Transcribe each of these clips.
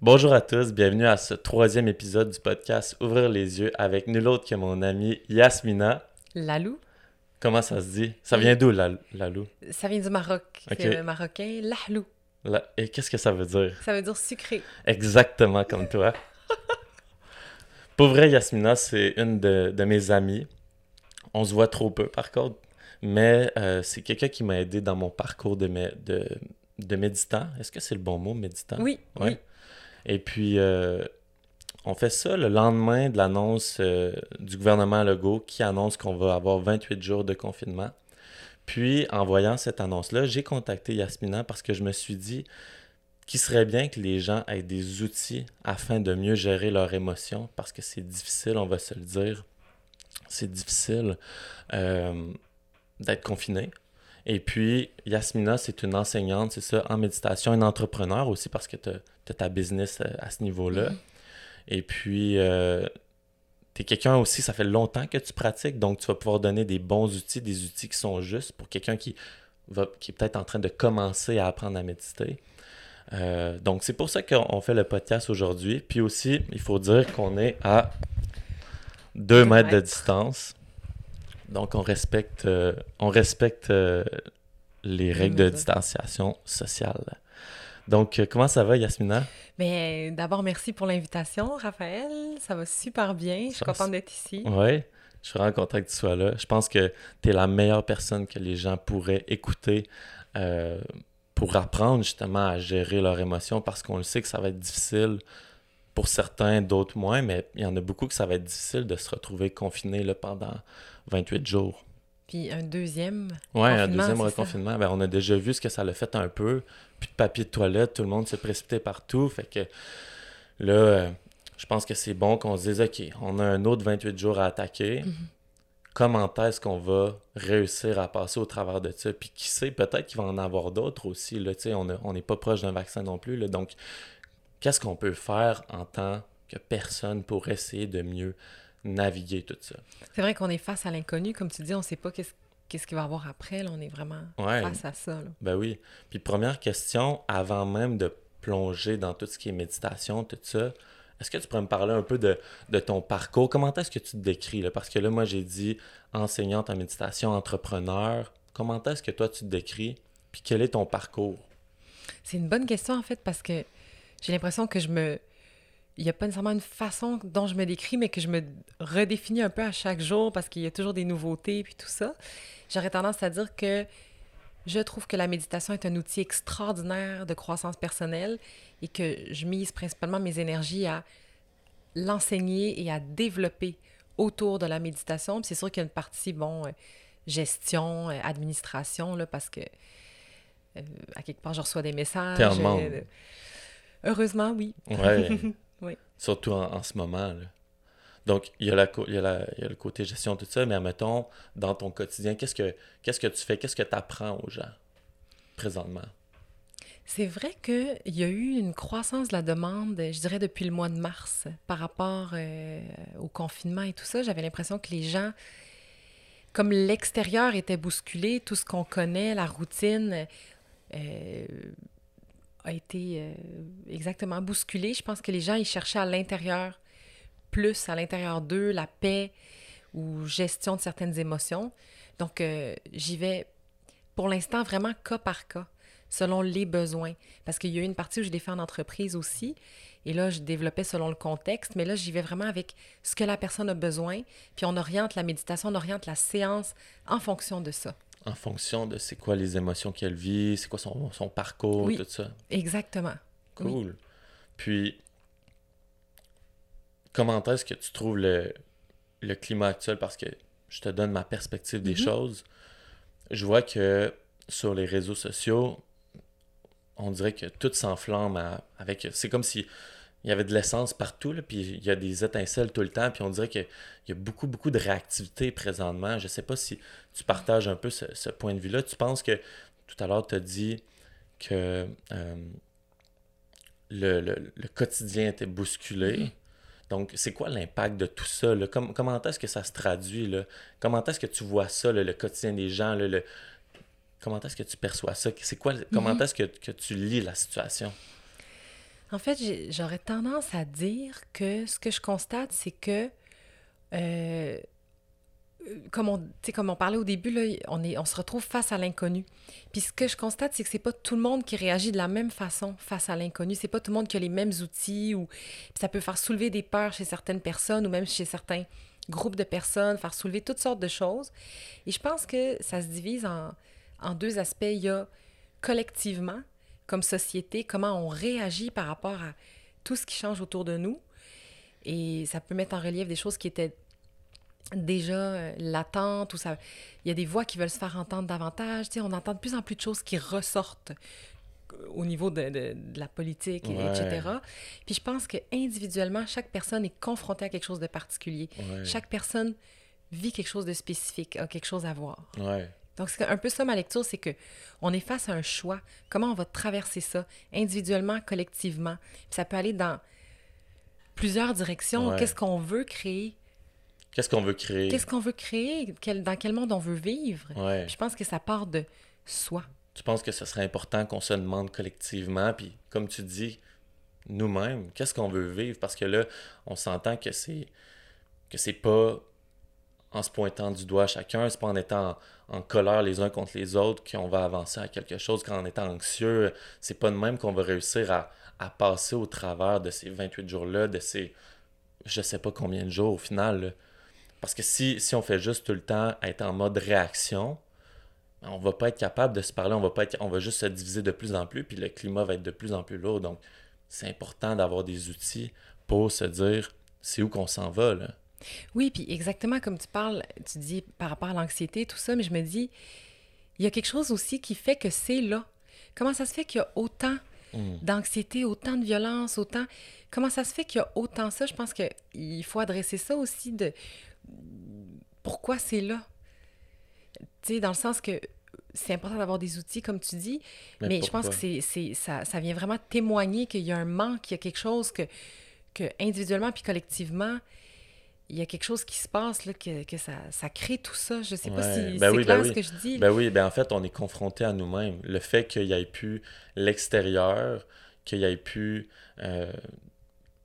Bonjour à tous, bienvenue à ce troisième épisode du podcast Ouvrir les yeux avec nul autre que mon amie Yasmina. Lalou. Comment ça se dit? Ça vient d'où, la, Lalou? Ça vient du Maroc. Ok. C'est le marocain Lahlou. La- Et qu'est-ce que ça veut dire? Ça veut dire sucré. Exactement comme toi. Pour vrai, Yasmina, c'est une de, de mes amies. On se voit trop peu, par contre. Mais euh, c'est quelqu'un qui m'a aidé dans mon parcours de, mé- de, de méditant. Est-ce que c'est le bon mot, méditant? Oui. Ouais. oui. Et puis, euh, on fait ça le lendemain de l'annonce euh, du gouvernement Legault qui annonce qu'on va avoir 28 jours de confinement. Puis, en voyant cette annonce-là, j'ai contacté Yasmina parce que je me suis dit qu'il serait bien que les gens aient des outils afin de mieux gérer leurs émotions parce que c'est difficile, on va se le dire. C'est difficile euh, d'être confiné. Et puis, Yasmina, c'est une enseignante, c'est ça, en méditation, une entrepreneur aussi parce que tu as, ta business euh, à ce niveau-là. Et puis, tu es quelqu'un aussi, ça fait longtemps que tu pratiques, donc tu vas pouvoir donner des bons outils, des outils qui sont justes pour quelqu'un qui, va, qui est peut-être en train de commencer à apprendre à méditer. Euh, donc, c'est pour ça qu'on fait le podcast aujourd'hui. Puis aussi, il faut dire qu'on est à 2 Deux mètres de distance. Donc, on respecte, euh, on respecte euh, les règles de distanciation sociale. Donc, euh, comment ça va, Yasmina? Mais d'abord, merci pour l'invitation, Raphaël. Ça va super bien. Je suis contente d'être ici. Oui, je suis vraiment content que tu sois là. Je pense que tu es la meilleure personne que les gens pourraient écouter euh, pour apprendre justement à gérer leurs émotions parce qu'on le sait que ça va être difficile pour certains, d'autres moins, mais il y en a beaucoup que ça va être difficile de se retrouver confiné là, pendant 28 jours. Puis un deuxième. Ouais, un deuxième reconfinement, ben, on a déjà vu ce que ça l'a fait un peu. Plus de papier de toilette, tout le monde se précipitait partout. Fait que là, euh, je pense que c'est bon qu'on se dise, OK, on a un autre 28 jours à attaquer. Mhm. Comment est-ce qu'on va réussir à passer au travers de ça? Puis qui sait, peut-être qu'il va en avoir d'autres aussi. Là, on n'est pas proche d'un vaccin non plus. Là, donc, qu'est-ce qu'on peut faire en tant que personne pour essayer de mieux naviguer tout ça? C'est vrai qu'on est face à l'inconnu. Comme tu dis, on ne sait pas qu'est-ce qu'est-ce qu'il va y avoir après. Là, on est vraiment Ouais. face à ça. là. Ben oui. Puis première question, avant même de plonger dans tout ce qui est méditation, tout ça, est-ce que tu pourrais me parler un peu de, de ton parcours? Comment est-ce que tu te décris? Là? Parce que là, moi, j'ai dit enseignante en méditation, entrepreneur. Comment est-ce que toi, tu te décris? Puis quel est ton parcours? C'est une bonne question, en fait, parce que j'ai l'impression que je me... Il n'y a pas nécessairement une façon dont je me décris, mais que je me redéfinis un peu à chaque jour parce qu'il y a toujours des nouveautés puis tout ça. J'aurais tendance à dire que je trouve que la méditation est un outil extraordinaire de croissance personnelle et que je mise principalement mes énergies à l'enseigner et à développer autour de la méditation. C'est sûr qu'il y a une partie, bon, euh, gestion, euh, administration, là, parce que euh, à quelque part, je reçois des messages. Tellement. euh, heureusement, oui. Ouais. Surtout en, ce moment. Donc, il y, a la, il, y a la- il y a le côté gestion, tout ça, mais admettons, dans ton quotidien, qu'est-ce que, qu'est-ce que tu fais? Qu'est-ce que tu apprends aux gens présentement? C'est vrai qu'il y a eu une croissance de la demande, je dirais, depuis le mois de mars par rapport euh, au confinement et tout ça. J'avais l'impression que les gens, comme l'extérieur était bousculé, tout ce qu'on connaît, la routine, euh, a été euh, exactement bousculé. Je pense que les gens, ils cherchaient à l'intérieur, plus à l'intérieur d'eux, la paix ou gestion de certaines émotions. Donc, euh, j'y vais pour l'instant vraiment cas par cas selon les besoins. Parce qu'il y a eu une partie où je l'ai fait en entreprise aussi. Et là, je développais selon le contexte. Mais là, j'y vais vraiment avec ce que la personne a besoin. Puis on oriente la méditation, on oriente la séance en fonction de ça. En fonction de c'est quoi les émotions qu'elle vit, c'est quoi son, son parcours, Oui. tout ça. Exactement. Oui. Cool. Puis, comment est-ce que tu trouves le, le climat actuel? Parce que je te donne ma perspective des Mhm. choses. Je vois que sur les réseaux sociaux, on dirait que tout s'enflamme avec. C'est comme si il y avait de l'essence partout, là, puis il y a des étincelles tout le temps, puis on dirait qu'il y a beaucoup, beaucoup de réactivité présentement. Je sais pas si tu partages un peu ce, ce point de vue-là. Tu penses que tout à l'heure, tu as dit que euh, le, le- le quotidien était bousculé. Donc, c'est quoi l'impact de tout ça? là? Com- comment est-ce que ça se traduit? Là? Comment est-ce que tu vois ça, là, le quotidien des gens? là, le... Comment est-ce que tu perçois ça? C'est quoi, comment est-ce que, que tu lis la situation? En fait, j'aurais tendance à dire que ce que je constate, c'est que euh, comme on, comme on parlait au début, là, on, est, on se retrouve face à l'inconnu. Puis ce que je constate, c'est que c'est pas tout le monde qui réagit de la même façon face à l'inconnu. C'est pas tout le monde qui a les mêmes outils ou ça peut faire soulever des peurs chez certaines personnes ou même chez certains groupes de personnes, faire soulever toutes sortes de choses. Et je pense que ça se divise en, en deux aspects. Il y a collectivement, comme société, comment on réagit par rapport à tout ce qui change autour de nous. Et ça peut mettre en relief des choses qui étaient déjà euh, latente, ou ça, il y a des voix qui veulent se faire entendre davantage. on entend de plus en plus de choses qui ressortent au niveau de, de, la politique, etc. Puis je pense que individuellement, chaque personne est confrontée à quelque chose de particulier. Chaque personne vit quelque chose de spécifique, a quelque chose à voir. Donc, c'est un peu ça ma lecture, c'est que on est face à un choix. Comment on va traverser ça, individuellement, collectivement? Puis ça peut aller dans plusieurs directions. Qu'est-ce qu'on veut créer? Qu'est-ce qu'on veut créer? Qu'est-ce qu'on veut créer? dans quel monde on veut vivre? Je pense que ça part de soi. Tu penses que ce serait important qu'on se demande collectivement, puis comme tu dis, nous-mêmes, qu'est-ce qu'on veut vivre? Parce que là, on s'entend que c'est que c'est pas en se pointant du doigt à chacun, c'est pas en étant en, colère les uns contre les autres qu'on va avancer à quelque chose, qu'en étant anxieux, c'est pas de même qu'on va réussir à, passer au travers de ces 28 jours-là, de ces je sais pas combien de jours au final. Parce que si, on fait juste tout le temps être en mode réaction, ben, on va pas être capable de se parler, on va pas être, on va juste se diviser de plus en plus, puis le climat va être de plus en plus lourd. Donc, c'est important d'avoir des outils pour se dire c'est où qu'on s'en va. Oui, puis exactement comme tu parles, tu dis par rapport à l'anxiété, tout ça, mais je me dis, il y a quelque chose aussi qui fait que c'est là. Comment ça se fait qu'il y a autant hmm. d'anxiété, autant de violence, autant... Comment ça se fait qu'il y a autant ça? Je pense qu'il faut adresser ça aussi de pourquoi c'est là? Tu sais, dans le sens que c'est important d'avoir des outils, comme tu dis, mais, je pense que c'est, ça, ça vient vraiment témoigner qu'il y a un manque, qu'il y a quelque chose que, que individuellement puis collectivement, il y a quelque chose qui se passe, là, que, que ça, ça, crée tout ça. Je sais pas si ben c'est clair ben ce que je dis. Ben oui, ben en fait, on est confronté à nous-mêmes. Le fait qu'il y ait pu l'extérieur, qu'il y ait pu euh,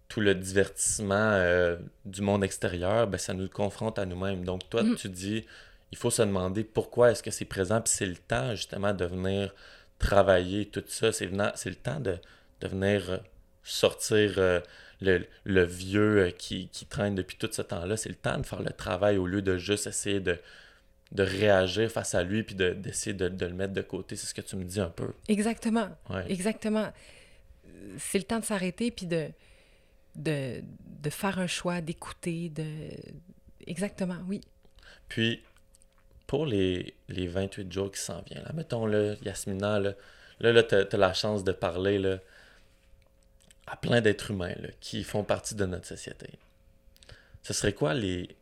tout le divertissement euh, du monde extérieur, ben, ça nous confronte à nous-mêmes. Donc, toi, mm. tu dis, il faut se demander pourquoi est-ce que c'est présent, puis c'est le temps, justement, de venir travailler tout ça. C'est le temps de, de venir euh, sortir euh, le, le, vieux qui, qui, traîne depuis tout ce temps-là. C'est le temps de faire le travail au lieu de juste essayer de, de réagir face à lui, puis d'essayer de, de, le mettre de côté. C'est ce que tu me dis un peu. Exactement. Exactement. C'est le temps de s'arrêter, puis de de, de faire un choix, d'écouter, de... Exactement, oui. Puis, pour les, les 28 jours qui s'en viennent, là, mettons, là, Yasmina, là, là, tu as, la chance de parler là, à plein d'êtres humains là, qui font partie de notre société. Ce serait quoi les,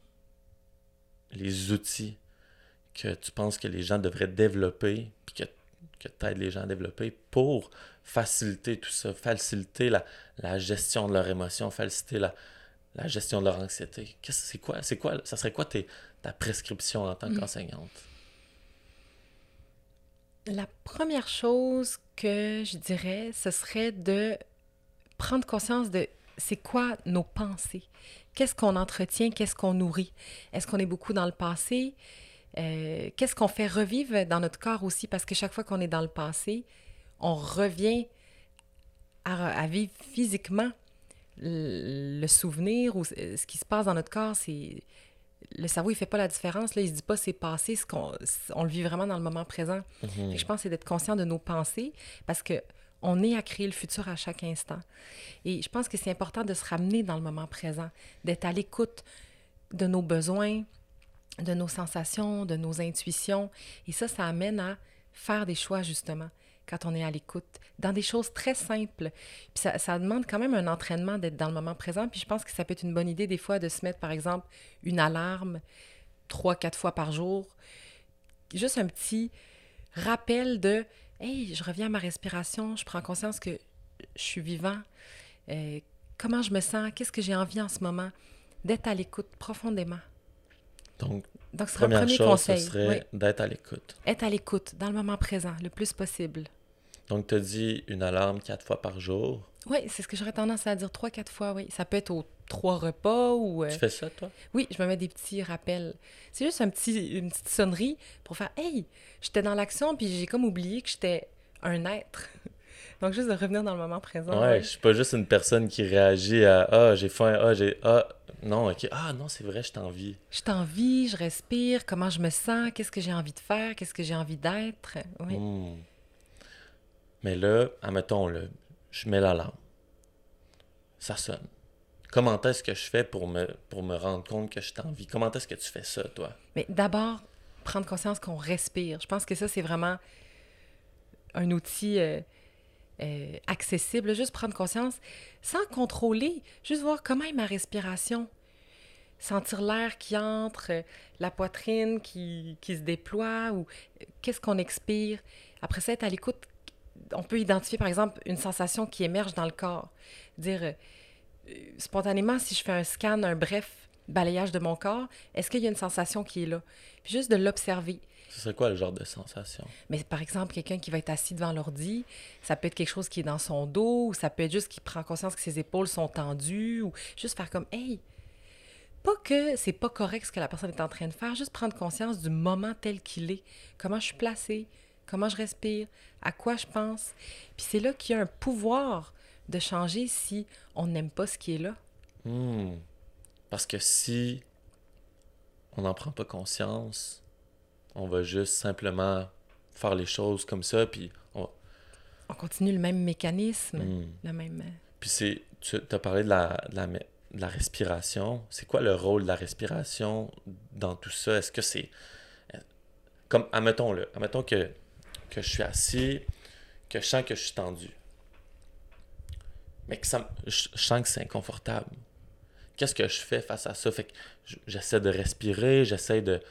les outils que tu penses que les gens devraient développer, puis que, que tu aides les gens à développer pour faciliter tout ça, faciliter la, la gestion de leurs émotions, faciliter la, la gestion de leur anxiété? C'est quoi, c'est quoi, ça serait quoi tes, ta prescription en tant mm. qu'enseignante? La première chose que je dirais, ce serait de prendre conscience de c'est quoi nos pensées. Qu'est-ce qu'on entretient, qu'est-ce qu'on nourrit? Est-ce qu'on est beaucoup dans le passé? Euh, qu'est-ce qu'on fait revivre dans notre corps aussi? Parce que chaque fois qu'on est dans le passé, on revient à, vivre physiquement le, souvenir ou ce qui se passe dans notre corps, c'est le cerveau, il fait pas la différence. Là, il se dit pas c'est passé, ce qu'on, on le vit vraiment dans le moment présent. Mhm. Je pense que c'est d'être conscient de nos pensées parce que on est à créer le futur à chaque instant. Et je pense que c'est important de se ramener dans le moment présent, d'être à l'écoute de nos besoins, de nos sensations, de nos intuitions. Et ça, ça amène à faire des choix, justement quand on est à l'écoute, dans des choses très simples. Puis ça, demande quand même un entraînement d'être dans le moment présent. Puis je pense que ça peut être une bonne idée des fois de se mettre, par exemple, une alarme trois, quatre fois par jour. Juste un petit rappel de Hey, je reviens à ma respiration, je prends conscience que je suis vivant. Euh, comment je me sens? Qu'est-ce que j'ai envie en ce moment? D'être à l'écoute profondément. Donc, donc, ce serait premier chose, conseil. Ce serait d'être à l'écoute. Être à l'écoute, dans le moment présent, le plus possible. Donc, tu as dit une alarme quatre fois par jour? Oui, c'est ce que j'aurais tendance à dire trois, quatre fois, oui. Ça peut être aux trois repas ou... euh, Tu fais ça, toi? Oui, je me mets des petits rappels. C'est juste un petit, une petite sonnerie pour faire Hey, j'étais dans l'action, puis j'ai comme oublié que j'étais un être. Donc, juste de revenir dans le moment présent. Ouais, oui. je suis pas juste une personne qui réagit à Ah, j'ai faim, ah, j'ai. Ah, non, ok. Ah, non, c'est vrai, je t'envie. Je t'envie, je respire, comment je me sens, qu'est-ce que j'ai envie de faire, qu'est-ce que j'ai envie d'être. Oui. Hmm. Mais là, admettons, là, je mets l'alarme. Ça sonne. Comment est-ce que je fais pour me, pour me rendre compte que je t'envie? Comment est-ce que tu fais ça, toi? Mais d'abord, prendre conscience qu'on respire. Je pense que ça, c'est vraiment un outil euh, euh, accessible. Juste prendre conscience sans contrôler, juste voir comment est ma respiration. Sentir l'air qui entre, euh, la poitrine qui, qui se déploie ou qu'est-ce qu'on expire. Après ça, être à l'écoute, on peut identifier par exemple une sensation qui émerge dans le corps. Dire euh, spontanément, si je fais un scan, un bref balayage de mon corps, est-ce qu'il y a une sensation qui est là? Puis juste de l'observer. Ce serait quoi le genre de sensation? Mais par exemple, quelqu'un qui va être assis devant l'ordi, ça peut être quelque chose qui est dans son dos, ou ça peut être juste qu'il prend conscience que ses épaules sont tendues, ou juste faire comme Hey! Pas que c'est pas correct ce que la personne est en train de faire, juste prendre conscience du moment tel qu'il est, comment je suis placée, comment je respire, à quoi je pense. Puis c'est là qu'il y a un pouvoir de changer si on n'aime pas ce qui est là. Hmm. Parce que si on n'en prend pas conscience, on va juste simplement faire les choses comme ça, puis on... On continue le même mécanisme, Hmm. le même. Puis c'est, tu as parlé de la, de la, de la respiration. C'est quoi le rôle de la respiration dans tout ça? Est-ce que c'est... Comme, admettons-le, admettons que, que je suis assis, que je sens que je suis tendu. Mais que ça, je, je sens que c'est inconfortable. Qu'est-ce que je fais face à ça? Fait que j'essaie de respirer, j'essaie de...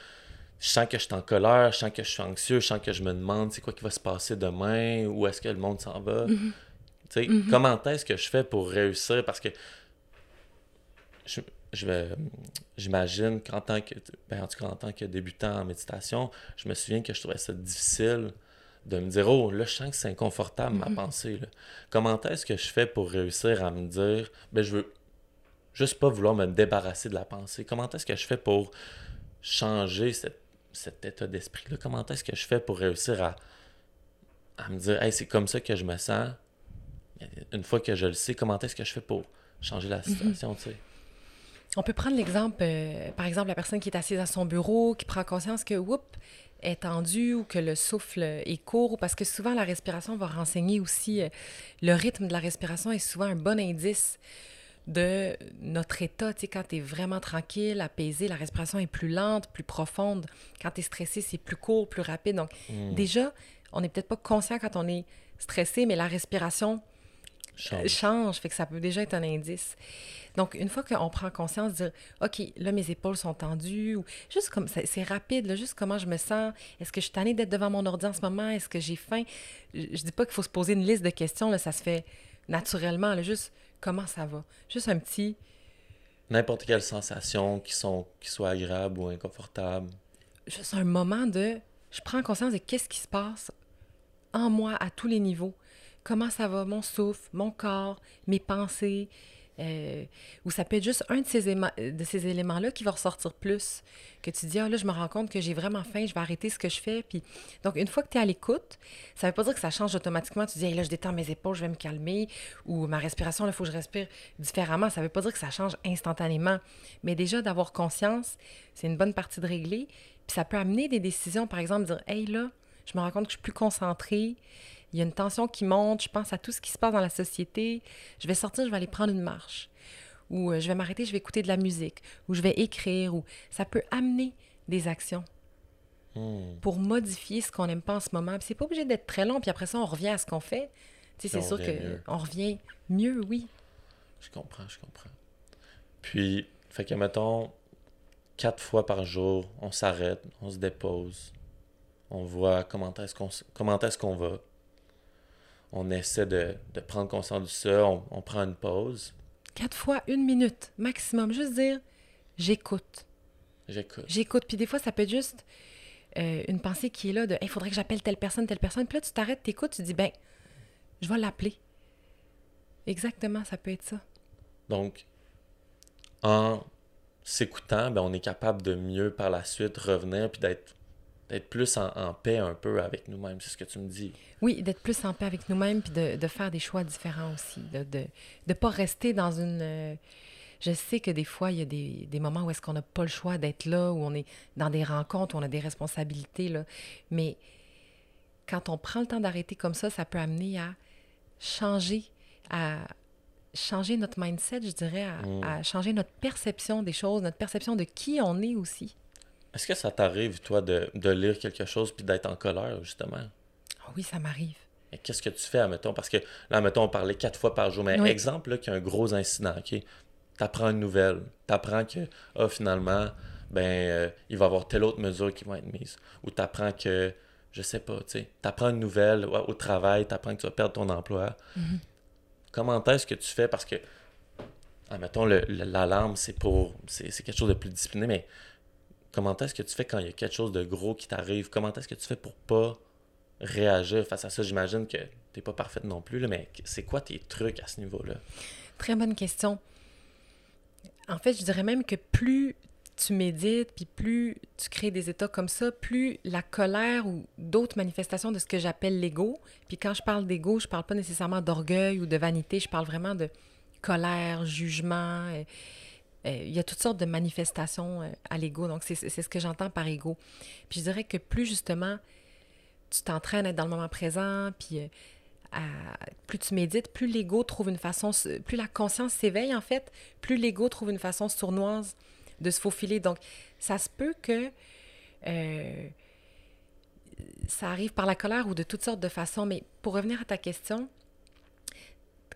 Je sens que je suis en colère, je sens que je suis anxieux, je sens que je me demande c'est quoi qui va se passer demain, où est-ce que le monde s'en va? Tu sais, Comment est-ce que je fais pour réussir? Parce que je, j'imagine qu'en tant que, ben, en tout cas en tant que débutant en méditation, je me souviens que je trouvais ça difficile de me dire, oh, là, je sens que c'est inconfortable ma pensée. là. Comment est-ce que je fais pour réussir à me dire, ben, je veux juste pas vouloir me débarrasser de la pensée? Comment est-ce que je fais pour changer cette- cet état d'esprit-là? Comment est-ce que je fais pour réussir à, à me dire, hey, c'est comme ça que je me sens? Une fois que je le sais, comment est-ce que je fais pour changer la situation, tu sais? On peut prendre l'exemple, euh, par exemple, la personne qui est assise à son bureau, qui prend conscience que, whoop, est tendue ou que le souffle est court, parce que souvent la respiration va renseigner aussi, euh, le rythme de la respiration est souvent un bon indice de notre état. Tu sais, quand tu es vraiment tranquille, apaisé, la respiration est plus lente, plus profonde. Quand tu es stressé, c'est plus court, plus rapide. Donc, Hmm. déjà, on n'est peut-être pas conscient quand on est stressé, mais la respiration Change. change, fait que ça peut déjà être un indice. Donc, une fois qu'on prend conscience, dire, OK, là, mes épaules sont tendues, ou juste comme, c'est rapide, là, juste comment je me sens, est-ce que je suis tannée d'être devant mon ordi en ce moment, est-ce que j'ai faim? Je, je dis pas qu'il faut se poser une liste de questions, là, ça se fait naturellement, là, juste comment ça va? Juste un petit, N'importe quelle sensation qui, sont, qui soit agréable ou inconfortable. juste un moment de, je prends conscience de qu'est-ce qui se passe en moi à tous les niveaux. Comment ça va, mon souffle, mon corps, mes pensées. euh, ou ça peut être juste un de ces, de ces éléments-là qui va ressortir plus. Que tu dis, ah là, je me rends compte que j'ai vraiment faim, je vais arrêter ce que je fais. Puis... Donc, une fois que tu es à l'écoute, ça veut pas dire que ça change automatiquement. Tu dis, hey, là, je détends mes épaules, je vais me calmer. Ou ma respiration, il faut que je respire différemment. Ça veut pas dire que ça change instantanément. Mais déjà, d'avoir conscience, c'est une bonne partie de régler. Puis ça peut amener des décisions, par exemple, dire Hey là, je me rends compte que je suis plus concentrée, il y a une tension qui monte, je pense à tout ce qui se passe dans la société, je vais sortir, je vais aller prendre une marche. Ou euh, je vais m'arrêter, je vais écouter de la musique, ou je vais écrire, ou ça peut amener des actions Hmm. pour modifier ce qu'on n'aime pas en ce moment. Puis c'est pas obligé d'être très long, puis après ça, on revient à ce qu'on fait. Tu sais, c'est sûr qu'on revient mieux, oui. Je comprends, je comprends. Puis, fait que, mettons, quatre fois par jour, on s'arrête, on se dépose, on voit comment est-ce qu'on comment est-ce qu'on va. On essaie de, de prendre conscience de ça, on, on prend une pause. Quatre fois une minute maximum, juste dire j'écoute. J'écoute. J'écoute. Puis des fois, ça peut être juste euh, une pensée qui est là de il faudrait que j'appelle telle personne, telle personne. Puis là, tu t'arrêtes, t'écoutes, tu dis ben, Je vais l'appeler. Exactement, ça peut être ça. Donc, en s'écoutant, ben, on est capable de mieux par la suite revenir puis d'être d'être plus en, paix un peu avec nous-mêmes, c'est ce que tu me dis. Oui, d'être plus en paix avec nous-mêmes puis de, de, faire des choix différents aussi, de ne de, de, pas rester dans une... Euh, je sais que des fois, il y a des, des moments où est-ce qu'on n'a pas le choix d'être là, où on est dans des rencontres, où on a des responsabilités, là. mais quand on prend le temps d'arrêter comme ça, ça peut amener à changer, à changer notre mindset, je dirais, à, mm. à changer notre perception des choses, notre perception de qui on est aussi. Est-ce que ça t'arrive, toi, de, de, lire quelque chose puis d'être en colère, justement? Oh oui, ça m'arrive. Et qu'est-ce que tu fais, admettons? Parce que là, admettons, on parlait quatre fois par jour. Mais exemple, là, qu'il y a un gros incident, OK? T'apprends une nouvelle. T'apprends que, ah, finalement, ben, euh, il va y avoir telle autre mesure qui va être mise. Ou t'apprends que, je sais pas, tu sais, t'apprends une nouvelle au travail, t'apprends que tu vas perdre ton emploi. Mm-hmm. Comment est-ce que tu fais? Parce que, admettons, l'alarme, c'est pour, c'est quelque chose de plus discipliné, mais comment est-ce que tu fais quand il y a quelque chose de gros qui t'arrive? Comment est-ce que tu fais pour pas réagir face à ça? J'imagine que tu n'es pas parfaite non plus, mais c'est quoi tes trucs à ce niveau-là? Très bonne question. En fait, je dirais même que plus tu médites, puis plus tu crées des états comme ça, plus la colère ou d'autres manifestations de ce que j'appelle l'ego, puis quand je parle d'ego, je parle pas nécessairement d'orgueil ou de vanité, je parle vraiment de colère, jugement, euh, euh, il y a toutes sortes de manifestations euh, à l'ego. Donc, c'est ce que j'entends par ego. Puis je dirais que plus justement tu t'entraînes à être dans le moment présent, puis euh, plus tu médites, plus l'ego trouve une façon, plus la conscience s'éveille en fait, plus l'ego trouve une façon sournoise de se faufiler. Donc, ça se peut que ça arrive par la colère ou de toutes sortes de façons. Mais pour revenir à ta question,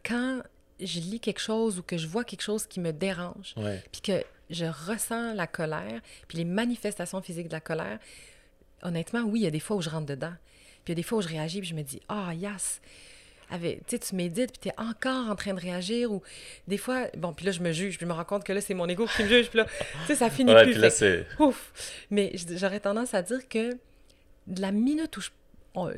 quand je lis quelque chose ou que je vois quelque chose qui me dérange, puis que je ressens la colère, puis les manifestations physiques de la colère, honnêtement, oui, il y a des fois où je rentre dedans. Puis il y a des fois où je réagis, puis je me dis, ah, oh, yes! Tu tu médites, puis tu es encore en train de réagir, ou des fois, bon, puis là, je me juge, puis je me rends compte que là, c'est mon ego qui me juge, puis là, tu sais, ça finit plus. Puis là. Ouf! Mais j'aurais tendance à dire que de la minute où on,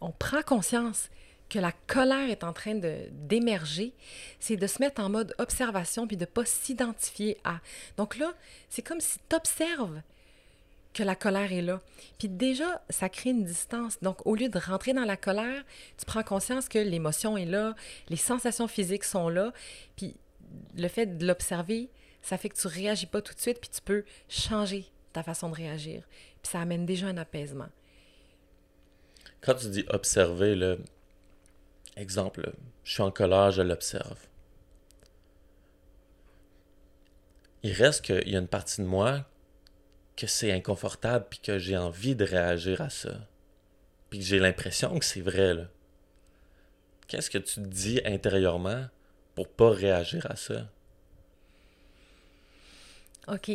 on prend conscience que la colère est en train d'émerger, c'est de se mettre en mode observation puis de pas s'identifier à. Donc là, c'est comme si tu observes que la colère est là. Puis déjà, ça crée une distance. Donc, au lieu de rentrer dans la colère, tu prends conscience que l'émotion est là, les sensations physiques sont là. Puis le fait de l'observer, ça fait que tu réagis pas tout de suite, puis tu peux changer ta façon de réagir. Puis ça amène déjà un apaisement. Quand tu dis observer, là, Exemple, je suis en colère, je l'observe. Il reste qu'il y a une partie de moi que c'est inconfortable puis que j'ai envie de réagir à ça. Puis que j'ai l'impression que c'est vrai. Là. Qu'est-ce que tu te dis intérieurement pour pas réagir à ça? OK.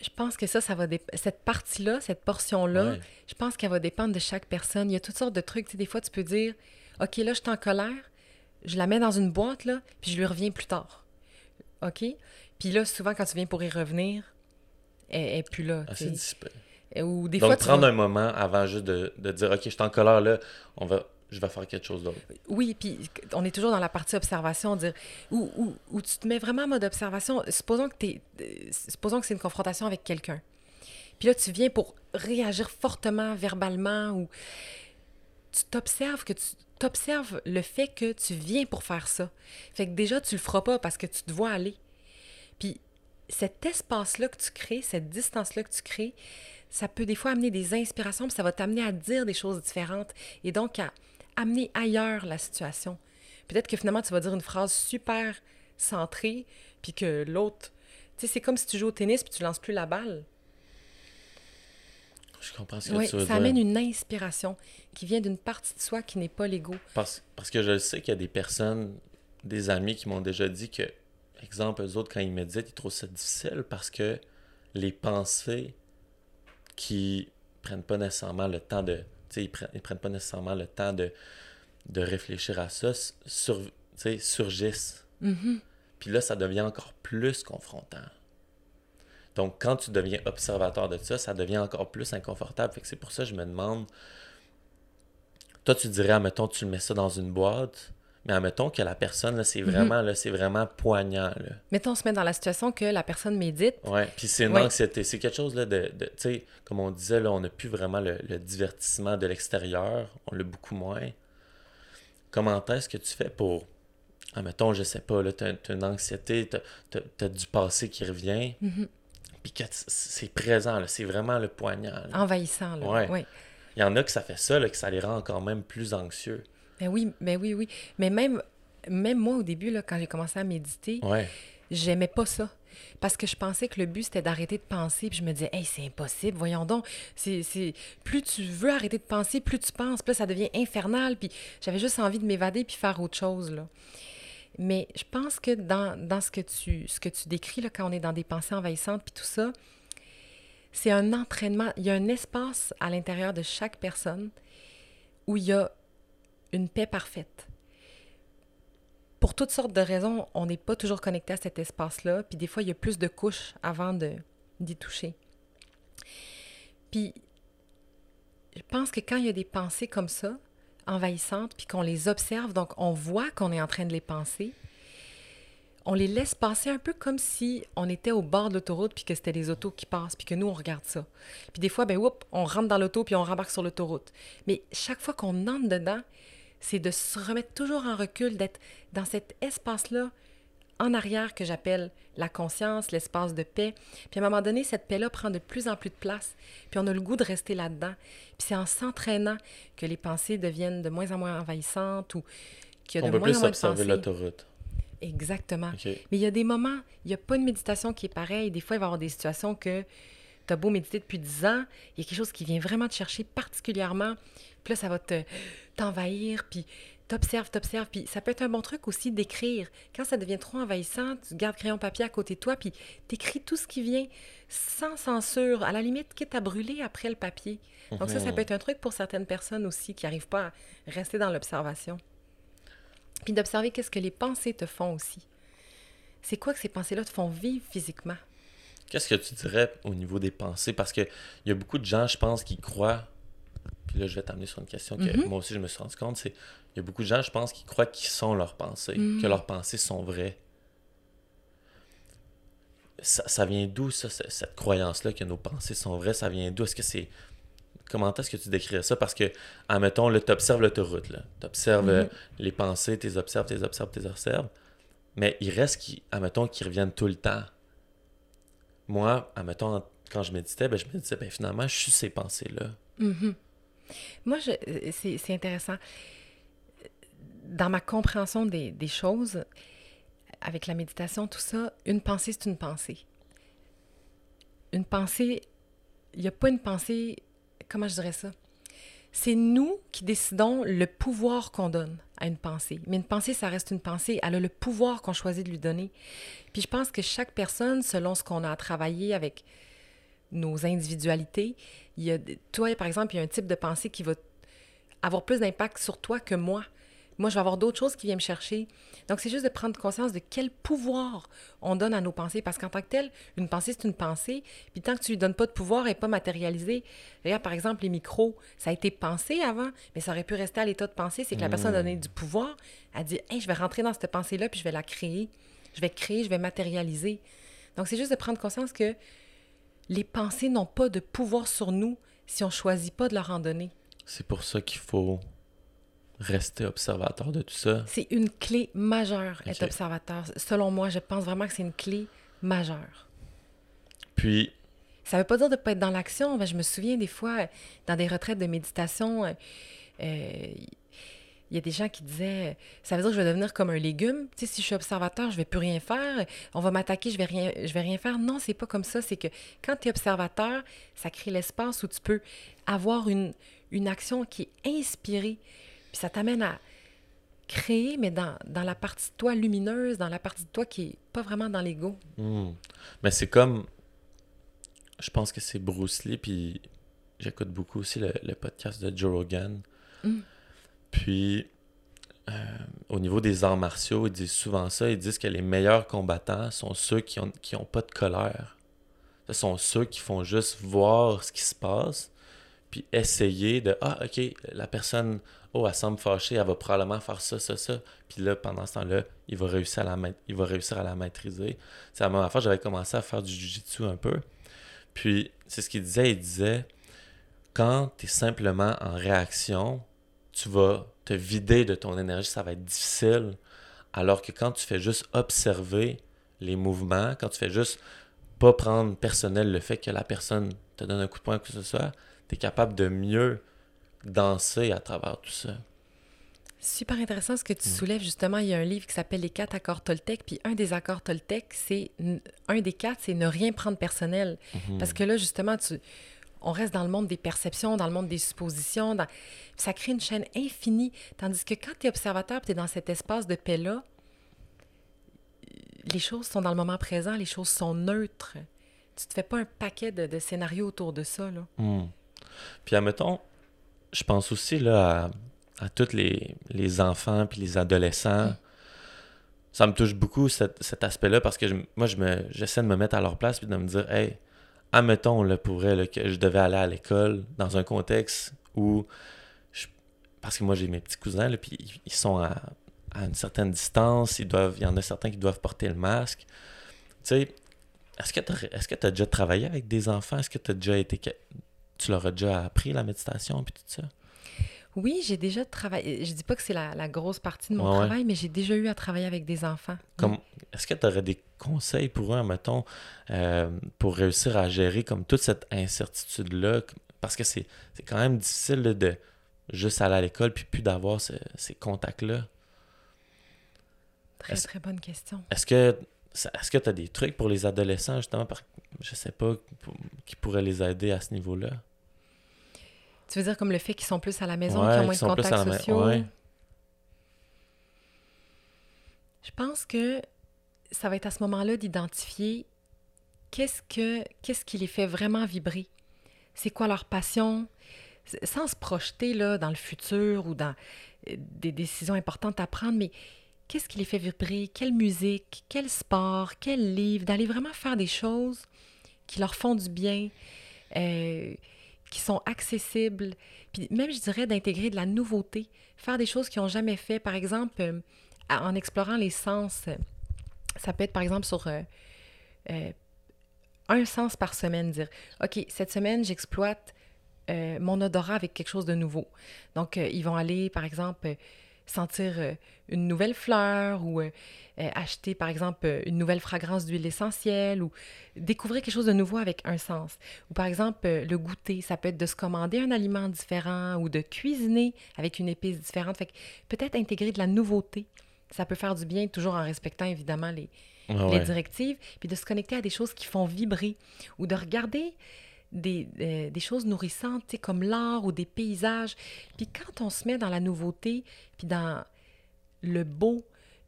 Je pense que ça, ça va cette partie-là, cette portion-là, je pense qu'elle va dépendre de chaque personne. Il y a toutes sortes de trucs. des fois, tu peux dire OK, là, je suis en colère, je la mets dans une boîte, là, puis je lui reviens plus tard. OK? Puis là, souvent, quand tu viens pour y revenir, elle n'est plus là. Assez dissipé. Ou des Donc, prendre un moment avant juste de, dire OK, je suis en colère, là, on va, je vais faire quelque chose d'autre. Oui, puis on est toujours dans la partie observation, dire, où, où, tu te mets vraiment en mode observation. Supposons que, es, supposons que c'est une confrontation avec quelqu'un. Puis là, tu viens pour réagir fortement, verbalement, ou tu t'observes que tu t'observes le fait que tu viens pour faire ça. Fait que déjà, tu le feras pas parce que tu te vois aller. Puis cet espace-là que tu crées, cette distance-là que tu crées, ça peut des fois amener des inspirations, puis ça va t'amener à dire des choses différentes et donc à amener ailleurs la situation. Peut-être que finalement, tu vas dire une phrase super centrée, puis que l'autre... Tu sais, c'est comme si tu joues au tennis, puis tu lances plus la balle. Je comprends ce que tu veux ça amène une inspiration qui vient d'une partie de soi qui n'est pas l'ego. Parce, parce que je sais qu'il y a des personnes, des amis qui m'ont déjà dit que, exemple, eux autres, quand ils méditent, ils trouvent ça difficile parce que les pensées qui prennent pas nécessairement le temps de. Ils prennent, ils prennent pas nécessairement le temps de, de réfléchir à ça, sur, surgissent. Mm-hmm. Puis là, ça devient encore plus confrontant. Donc, quand tu deviens observateur de ça, ça devient encore plus inconfortable. Fait que c'est pour ça que je me demande. toi, tu dirais, admettons, tu mets ça dans une boîte, mais admettons que la personne, là, c'est Mhm. vraiment, là, c'est vraiment poignant, là. Mettons, on se met dans la situation que la personne médite. Ouais, puis c'est une Ouais. anxiété. C'est quelque chose, là, de, de tu sais, comme on disait, là, on n'a plus vraiment le, le divertissement de l'extérieur. On l'a beaucoup moins. Comment est-ce que tu fais pour, admettons, je sais pas, là, t'as, t'as une anxiété, t'as, t'as du passé qui revient, Mhm. Puis que c'est présent, c'est vraiment le poignant, là. Envahissant, là. Ouais. Ouais. Il y en a que ça fait ça, là, que ça les rend encore même plus anxieux. Ben oui, ben oui, oui. Mais même, même moi, au début, là, quand j'ai commencé à méditer, Ouais. j'aimais pas ça. Parce que je pensais que le but, c'était d'arrêter de penser. Puis je me disais, hey, c'est impossible, voyons donc. C'est... Plus tu veux arrêter de penser, plus tu penses. Puis là, ça devient infernal. Puis j'avais juste envie de m'évader puis faire autre chose, là. Mais je pense que dans, ce, que tu, décris, là, quand on est dans des pensées envahissantes puis tout ça, c'est un entraînement. Il y a un espace à l'intérieur de chaque personne où il y a une paix parfaite pour toutes sortes de raisons, on n'est pas toujours connecté à cet espace-là. Puis des fois, il y a plus de couches avant d'y toucher. Puis je pense que quand il y a des pensées comme ça, envahissantes, puis qu'on les observe, donc on voit qu'on est en train de les penser, on les laisse passer un peu comme si on était au bord de l'autoroute, puis que c'était les autos qui passent, puis que nous, on regarde ça. Puis des fois, ben, oups, on rentre dans l'auto, puis on rembarque sur l'autoroute. Mais chaque fois qu'on entre dedans, c'est de se remettre toujours en recul, d'être dans cet espace-là en arrière que j'appelle la conscience, l'espace de paix. Puis à un moment donné, cette paix-là prend de plus en plus de place, puis on a le goût de rester là-dedans. Puis c'est en s'entraînant que les pensées deviennent de moins en moins envahissantes ou qu'il y a On de peut moins en plus moins de observer l'autoroute. Exactement. Mais il y a des moments, il n'y a pas une méditation qui est pareille. Des fois, il va y avoir des situations que tu as beau méditer depuis 10 ans, il y a quelque chose qui vient vraiment te chercher particulièrement. Puis là, ça va te t'envahir, puis t'observes, t'observes. Puis ça peut être un bon truc aussi d'écrire. Quand ça devient trop envahissant, tu gardes crayon papier à côté de toi, puis t'écris tout ce qui vient sans censure, à la limite, quitte à brûler après le papier. Donc ça, ça Mhm. peut être un truc pour certaines personnes aussi qui n'arrivent pas à rester dans l'observation. Puis d'observer qu'est-ce que les pensées te font aussi. C'est quoi que ces pensées-là te font vivre physiquement? Qu'est-ce que tu dirais au niveau des pensées? Parce qu'il y a beaucoup de gens, je pense, qui croient. Puis là, je vais t'amener sur une question que Mhm. moi aussi, je me suis rendu compte. C'est il y a beaucoup de gens, je pense, qui croient qu'ils sont leurs pensées, Mhm. que leurs pensées sont vraies. Ça, ça vient d'où, ça, ce- cette croyance-là que nos pensées sont vraies? Ça vient d'où? Est-ce que c'est. Comment est-ce que tu décrirais ça? Parce que, admettons, là, tu observes l'autoroute, là. Tu observes Mhm. les pensées, tu les observes, tu les observes, tu les observes. Mais il reste qui, admettons, qui reviennent tout le temps. Moi, admettons, quand je méditais, ben, je me disais, ben, finalement, je suis ces pensées-là. Mhm. Moi, je, euh, c'est intéressant. Dans ma compréhension des, choses, avec la méditation, tout ça, une pensée, c'est une pensée. Une pensée, il n'y a pas une pensée, comment je dirais ça? C'est nous qui décidons le pouvoir qu'on donne à une pensée. Mais une pensée, ça reste une pensée. Elle a le pouvoir qu'on choisit de lui donner. Puis je pense que chaque personne, selon ce qu'on a à travailler avec nos individualités, il y a, toi, par exemple, il y a un type de pensée qui va avoir plus d'impact sur toi que moi. Moi, je vais avoir d'autres choses qui viennent me chercher. Donc, c'est juste de prendre conscience de quel pouvoir on donne à nos pensées. Parce qu'en tant que tel, une pensée, c'est une pensée. Puis tant que tu lui donnes pas de pouvoir, elle n'est pas matérialisée. Regarde, par exemple, les micros, ça a été pensé avant, mais ça aurait pu rester à l'état de pensée. C'est que la personne a donné du pouvoir. Elle dit, hey, je vais rentrer dans cette pensée-là, puis je vais la créer. Je vais créer, je vais matérialiser. Donc, c'est juste de prendre conscience que les pensées n'ont pas de pouvoir sur nous si on choisit pas de leur en donner. C'est pour ça qu'il faut rester observateur de tout ça? C'est une clé majeure, être Ok. observateur. Selon moi, je pense vraiment que c'est une clé majeure. Puis, Ça veut pas dire de pas être dans l'action. Ben, je me souviens des fois, dans des retraites de méditation, euh, il y a des gens qui disaient ça veut dire que je vais devenir comme un légume. Tu sais, si je suis observateur, je vais plus rien faire. On va m'attaquer, je vais rien, je vais rien faire. Non, c'est pas comme ça. C'est que quand tu es observateur, ça crée l'espace où tu peux avoir une, une action qui est inspirée. Puis ça t'amène à créer, mais dans, dans la partie de toi lumineuse, dans la partie de toi qui est pas vraiment dans l'ego. hmm. mais c'est comme. Je pense que c'est Bruce Lee, puis j'écoute beaucoup aussi le, le podcast de Joe Rogan. Mm. Puis, euh, au niveau des arts martiaux, ils disent souvent ça. Ils disent que les meilleurs combattants sont ceux qui ont, qui ont pas de colère. Ce sont ceux qui font juste voir ce qui se passe, puis essayer de Ah, ok, la personne oh, elle semble fâchée, elle va probablement faire ça, ça, ça. Puis là, pendant ce temps-là, il va réussir à la, maîtriser. C'est la même affaire, j'avais commencé à faire du jujitsu un peu. Puis, c'est ce qu'il disait, il disait, quand tu es simplement en réaction, tu vas te vider de ton énergie, ça va être difficile. Alors que quand tu fais juste observer les mouvements, quand tu fais juste pas prendre personnel le fait que la personne te donne un coup de poing que ce soit, tu es capable de mieux danser à travers tout ça. Super intéressant ce que tu mm. soulèves. Justement, il y a un livre qui s'appelle Les quatre accords Toltec. Puis un des accords Toltec, c'est un des quatre, c'est ne rien prendre personnel. Mm-hmm. Parce que là, justement, tu, on reste dans le monde des perceptions, dans le monde des suppositions. Ça crée une chaîne infinie. Tandis que quand tu es observateur, tu es dans cet espace de paix-là, les choses sont dans le moment présent, les choses sont neutres. Tu te fais pas un paquet de, scénarios autour de ça. Là. Mm. Puis, admettons, je pense aussi là, à à tous les, enfants puis les adolescents. Ça me touche beaucoup cet, aspect-là parce que moi, je me, j'essaie de me mettre à leur place puis de me dire, hey, admettons là, pour vrai, que je devais aller à l'école dans un contexte où. parce que moi, j'ai mes petits cousins, puis ils sont à, une certaine distance, ils doivent, il y en a certains qui doivent porter le masque. Tu sais, est-ce que tu est-ce que as déjà travaillé avec des enfants? Est-ce que tu as déjà été. Tu leur as déjà appris la méditation puis tout ça? Oui, j'ai déjà travaillé. Je dis pas que c'est la, grosse partie de mon travail, mais j'ai déjà eu à travailler avec des enfants. Comme, Est-ce que tu aurais des conseils pour eux, mettons, euh, pour réussir à gérer comme toute cette incertitude-là? Parce que c'est quand même difficile de juste aller à l'école puis plus d'avoir ces contacts-là. Très, très bonne question. Est-ce que est-ce que tu as des trucs pour les adolescents, justement, par, je sais pas, qui pourraient les aider à ce niveau-là? Tu veux dire comme le fait qu'ils sont plus à la maison, qu'ils ont moins de contacts sociaux? Je pense que ça va être à ce moment-là d'identifier qu'est-ce que qu'est-ce qui les fait vraiment vibrer. C'est quoi leur passion? Sans se projeter là, dans le futur ou dans euh, des décisions importantes à prendre, mais qu'est-ce qui les fait vibrer? Quelle musique? Quel sport? Quel livre? D'aller vraiment faire des choses qui leur font du bien. Euh, qui sont accessibles, puis même, je dirais, d'intégrer de la nouveauté, faire des choses qu'ils n'ont jamais fait. Par exemple, euh, en explorant les sens, ça peut être, par exemple, sur euh, euh, un sens par semaine, dire, OK, cette semaine, j'exploite mon odorat avec quelque chose de nouveau. Donc, ils vont aller, par exemple, sentir euh, une nouvelle fleur ou euh, euh, acheter par exemple une nouvelle fragrance d'huile essentielle ou découvrir quelque chose de nouveau avec un sens. Ou par exemple le goûter, ça peut être de se commander un aliment différent ou de cuisiner avec une épice différente. Fait peut-être intégrer de la nouveauté, ça peut faire du bien toujours en respectant évidemment les, ah les directives, puis de se connecter à des choses qui font vibrer. Ou de regarder des, des, choses nourrissantes, comme l'art ou des paysages. Puis quand on se met dans la nouveauté, puis dans le beau,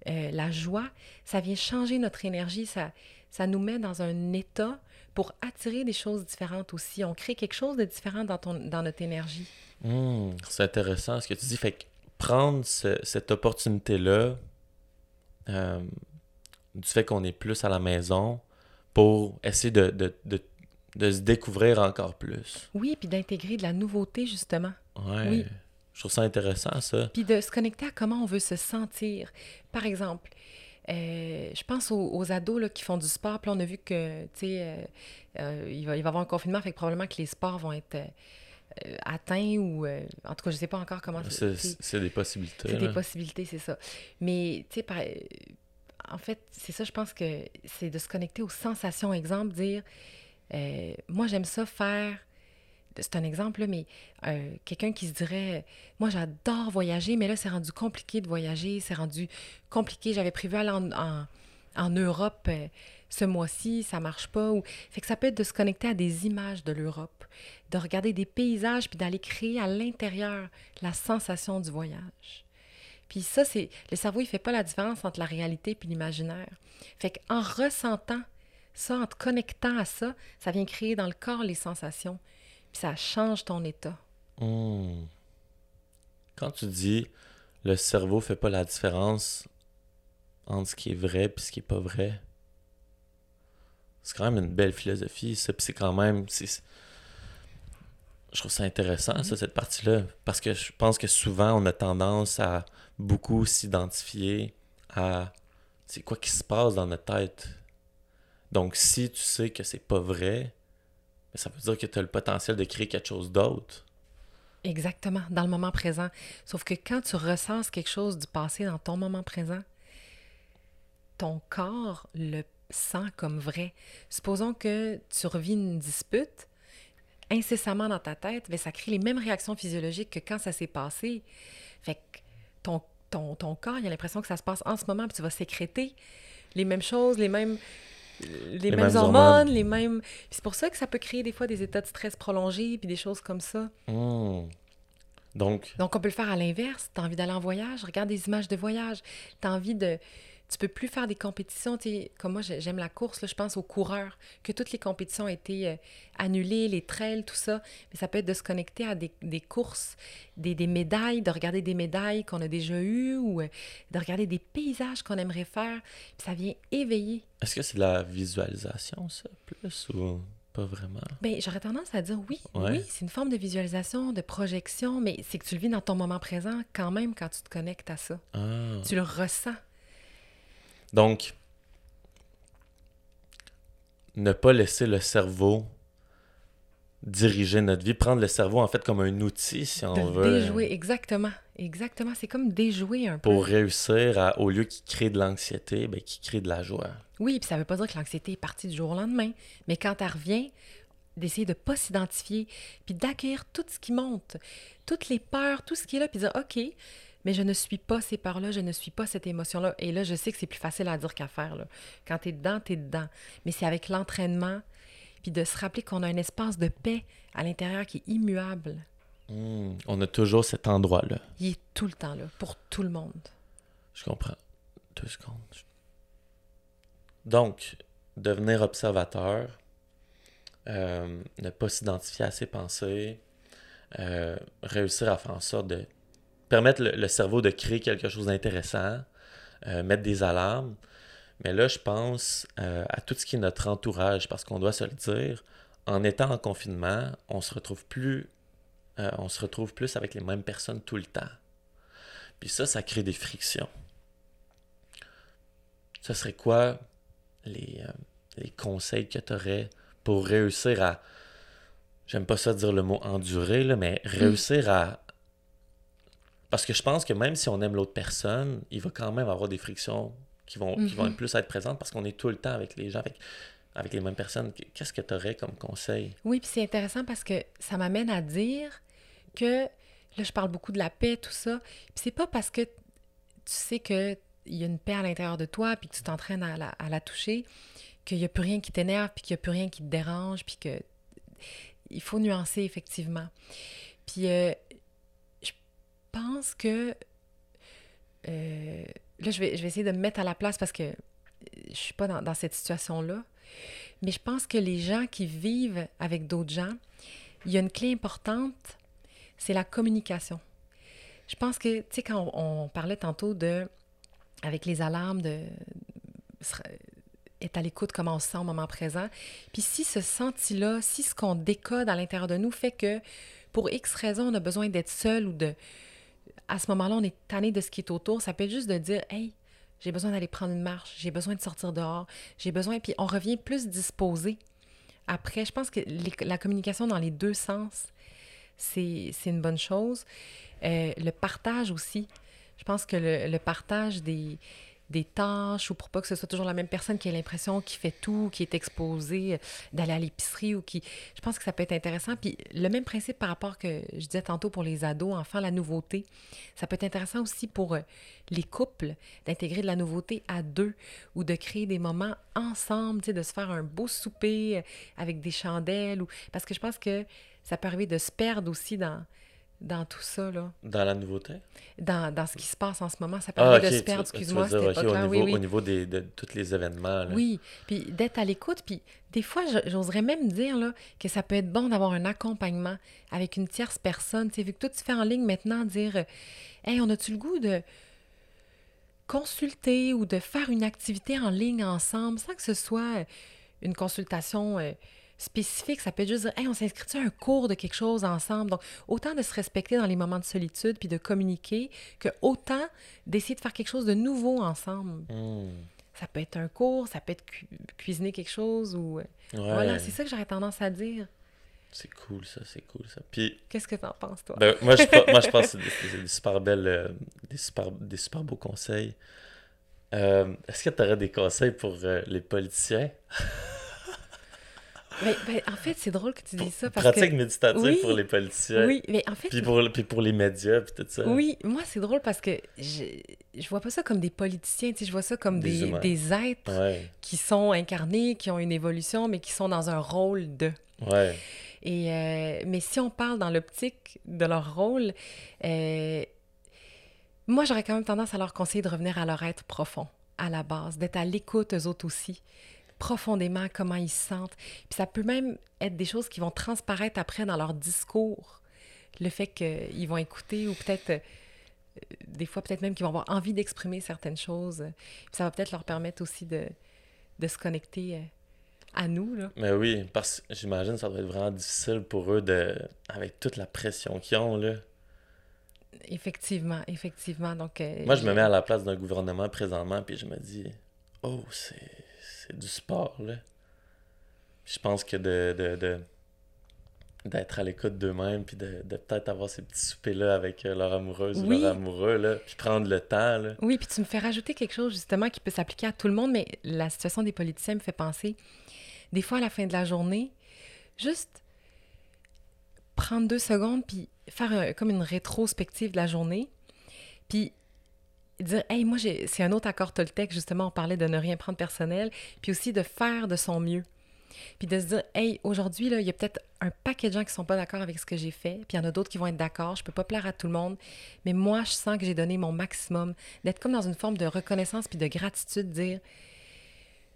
euh, la joie, ça vient changer notre énergie, ça, ça nous met dans un état pour attirer des choses différentes aussi. On crée quelque chose de différent dans, ton, dans notre énergie. Mmh, c'est intéressant ce que tu dis. Fait que prendre cette opportunité-là, euh, du fait qu'on est plus à la maison, pour essayer de, de, de de se découvrir encore plus. Oui, puis d'intégrer de la nouveauté, justement. Ouais. Oui. Je trouve ça intéressant, ça. Puis de se connecter à comment on veut se sentir. Par exemple, euh, je pense aux, ados là, qui font du sport. Puis on a vu que, tu sais, euh, euh, il, va, il va y avoir un confinement, fait que probablement que les sports vont être atteints ou... en tout cas, je ne sais pas encore comment... C'est des possibilités. C'est des possibilités, c'est ça. Mais, tu sais, en fait, c'est ça, je pense que c'est de se connecter aux sensations. Exemple, dire euh, moi, j'aime ça faire. C'est un exemple, mais euh, quelqu'un qui se dirait Moi, j'adore voyager, mais là, c'est rendu compliqué de voyager, c'est rendu compliqué. J'avais prévu aller en, en, Europe euh, ce mois-ci, ça marche pas. Ou... Fait que ça peut être de se connecter à des images de l'Europe, de regarder des paysages, puis d'aller créer à l'intérieur la sensation du voyage. Puis ça, c'est. Le cerveau, il fait pas la différence entre la réalité et l'imaginaire. Fait qu'en ressentant ça, en te connectant à ça, ça vient créer dans le corps les sensations, puis ça change ton état. Hmm. Quand tu dis le cerveau fait pas la différence entre ce qui est vrai et ce qui est pas vrai, c'est quand même une belle philosophie, ça, puis c'est quand même. je trouve ça intéressant, ça, cette partie-là, parce que je pense que souvent, on a tendance à beaucoup s'identifier à c'est quoi qui se passe dans notre tête. Donc, si tu sais que c'est pas vrai, ben, ça veut dire que tu as le potentiel de créer quelque chose d'autre. Exactement, dans le moment présent. Sauf que quand tu ressens quelque chose du passé dans ton moment présent, ton corps le sent comme vrai. Supposons que tu revis une dispute incessamment dans ta tête, ben, ça crée les mêmes réactions physiologiques que quand ça s'est passé. Fait que ton, ton, ton corps, il a l'impression que ça se passe en ce moment, puis tu vas sécréter les mêmes choses, les mêmes, les, mêmes, hormones, les mêmes. C'est pour ça que ça peut créer des fois des états de stress prolongés, puis des choses comme ça. Hmm. Donc. Donc, on peut le faire à l'inverse. Tu as envie d'aller en voyage, regarde des images de voyage. Tu as envie de tu peux plus faire des compétitions. Comme moi, j'aime la course, là, je pense aux coureurs, que toutes les compétitions ont été euh, annulées, les trails, tout ça. Mais ça peut être de se connecter à des, courses, des, médailles, de regarder des médailles qu'on a déjà eues ou euh, de regarder des paysages qu'on aimerait faire. Puis ça vient éveiller. Est-ce que c'est de la visualisation, ça, plus ou pas vraiment? Bien, j'aurais tendance à dire oui. Oui, c'est une forme de visualisation, de projection, mais c'est que tu le vis dans ton moment présent quand même quand tu te connectes à ça. Ah. Tu le ressens. Donc, ne pas laisser le cerveau diriger notre vie, prendre le cerveau en fait comme un outil, si on veut. Déjouer, exactement. Exactement. C'est comme déjouer un peu. Pour réussir à, au lieu qu'il crée de l'anxiété, ben, qu'il crée de la joie. Oui, puis ça veut pas dire que l'anxiété est partie du jour au lendemain, mais quand elle revient, d'essayer de pas s'identifier, puis d'accueillir tout ce qui monte, toutes les peurs, tout ce qui est là, puis dire, OK, mais je ne suis pas ces peurs-là, je ne suis pas cette émotion-là. Et là, je sais que c'est plus facile à dire qu'à faire. Là. Quand tu es dedans, tu es dedans. Mais c'est avec l'entraînement, puis de se rappeler qu'on a un espace de paix à l'intérieur qui est immuable. Hmm, on a toujours cet endroit-là. Il est tout le temps là, pour tout le monde. Je comprends. Deux secondes. Donc, devenir observateur, euh, ne pas s'identifier à ses pensées, euh, réussir à faire en sorte de permettre le, cerveau de créer quelque chose d'intéressant, euh, mettre des alarmes. Mais là, je pense euh, à tout ce qui est notre entourage, parce qu'on doit se le dire, en étant en confinement, on se retrouve plus, euh, on se retrouve plus avec les mêmes personnes tout le temps. Puis ça, ça crée des frictions. Ce serait quoi les, les conseils que tu aurais pour réussir à, j'aime pas ça dire le mot endurer, là, mais réussir à, parce que je pense que même si on aime l'autre personne, il va quand même avoir des frictions qui vont, qui vont mhm. plus être présentes parce qu'on est tout le temps avec les gens, avec, avec les mêmes personnes. Qu'est-ce que tu aurais comme conseil? Oui, puis c'est intéressant parce que ça m'amène à dire que, là, je parle beaucoup de la paix, tout ça. Puis c'est pas parce que tu sais qu'il y a une paix à l'intérieur de toi, puis que tu t'entraînes à la, à la toucher, qu'il n'y a plus rien qui t'énerve, puis qu'il n'y a plus rien qui te dérange, puis que il faut nuancer effectivement. Puis euh, pense que. Euh, là, je vais, je vais essayer de me mettre à la place parce que je suis pas dans, cette situation-là. Mais je pense que les gens qui vivent avec d'autres gens, il y a une clé importante, c'est la communication. Je pense que, tu sais, quand on, parlait tantôt de, avec les alarmes, de être à l'écoute, comment on se sent au moment présent. Puis si ce senti-là, si ce qu'on décode à l'intérieur de nous fait que pour X raisons, on a besoin d'être seul ou de, à ce moment-là, on est tanné de ce qui est autour. Ça peut être juste de dire Hey, j'ai besoin d'aller prendre une marche, j'ai besoin de sortir dehors, j'ai besoin. Puis on revient plus disposé. Après, je pense que la communication dans les deux sens, c'est une bonne chose. Euh, le partage aussi. Je pense que le partage des, des tâches ou pour pas que ce soit toujours la même personne qui a l'impression qu'il fait tout, qui est exposé, euh, d'aller à l'épicerie ou qui... Je pense que ça peut être intéressant. Puis le même principe par rapport que je disais tantôt pour les ados, enfants, la nouveauté. Ça peut être intéressant aussi pour euh, les couples d'intégrer de la nouveauté à deux ou de créer des moments ensemble, de se faire un beau souper euh, avec des chandelles. ou Parce que je pense que ça peut arriver de se perdre aussi dans dans tout ça. Là. Dans la nouveauté? Dans, dans ce qui se passe en ce moment. Ça permet ah, de se perdre, excuse-moi, c'était okay, au, oui, au niveau des, de tous les événements. Là. Oui, puis d'être à l'écoute. Puis des fois, j'oserais même dire là, que ça peut être bon d'avoir un accompagnement avec une tierce personne. Tu sais, vu que toi, tu fais en ligne maintenant, dire euh, Hey, on a-tu le goût de consulter ou de faire une activité en ligne ensemble sans que ce soit une consultation... Euh, spécifique. Ça peut être juste dire, hey, on s'inscrit à un cours de quelque chose ensemble? Donc, autant de se respecter dans les moments de solitude puis de communiquer que autant d'essayer de faire quelque chose de nouveau ensemble. Hmm. Ça peut être un cours, ça peut être cuisiner quelque chose ou. Euh, voilà, c'est ça que j'aurais tendance à dire. C'est cool, ça, c'est cool, ça. Puis... Qu'est-ce que t'en penses, toi? Ben, moi, je, moi, je pense que c'est des, super belles, euh, des, super, des super beaux conseils. Euh, est-ce que tu aurais des conseils pour les politiciens? Ben, ben, en fait, c'est drôle que tu dises ça. Parce Pratique méditative pour les politiciens. Oui, mais en fait. Puis pour, puis pour les médias, puis tout ça. Oui, moi, c'est drôle parce que je, je vois pas ça comme des politiciens, tu sais, je vois ça comme des, des, êtres qui sont incarnés, qui ont une évolution, mais qui sont dans un rôle de. Ouais. Et, euh, mais si on parle dans l'optique de leur rôle, euh, moi, j'aurais quand même tendance à leur conseiller de revenir à leur être profond, à la base, d'être à l'écoute eux autres aussi profondément comment ils se sentent. Puis ça peut même être des choses qui vont transparaître après dans leur discours. Le fait qu'ils vont écouter ou peut-être, euh, des fois peut-être même qu'ils vont avoir envie d'exprimer certaines choses. Puis ça va peut-être leur permettre aussi de, de se connecter euh, à nous. Là. Mais oui, parce que j'imagine que ça doit être vraiment difficile pour eux de, avec toute la pression qu'ils ont. Là. Effectivement, effectivement. Donc, euh, Moi, je me mets à la place d'un gouvernement présentement, puis je me dis, oh, c'est c'est du sport, là. je pense que de, de, d'être à l'écoute d'eux-mêmes, puis de, peut-être avoir ces petits soupers-là avec euh, leur amoureuse ou leur amoureux, là, puis prendre le temps. Là. Oui, puis tu me fais rajouter quelque chose, justement, qui peut s'appliquer à tout le monde, mais la situation des politiciens me fait penser, des fois, à la fin de la journée, juste prendre deux secondes, puis faire comme une rétrospective de la journée, puis dire Hey, moi, c'est un autre accord Toltec, justement, on parlait de ne rien prendre personnel, puis aussi de faire de son mieux. Puis de se dire Hey, aujourd'hui, il y a peut-être un paquet de gens qui sont pas d'accord avec ce que j'ai fait, puis il y en a d'autres qui vont être d'accord, je peux pas plaire à tout le monde, mais moi, je sens que j'ai donné mon maximum, d'être comme dans une forme de reconnaissance puis de gratitude, dire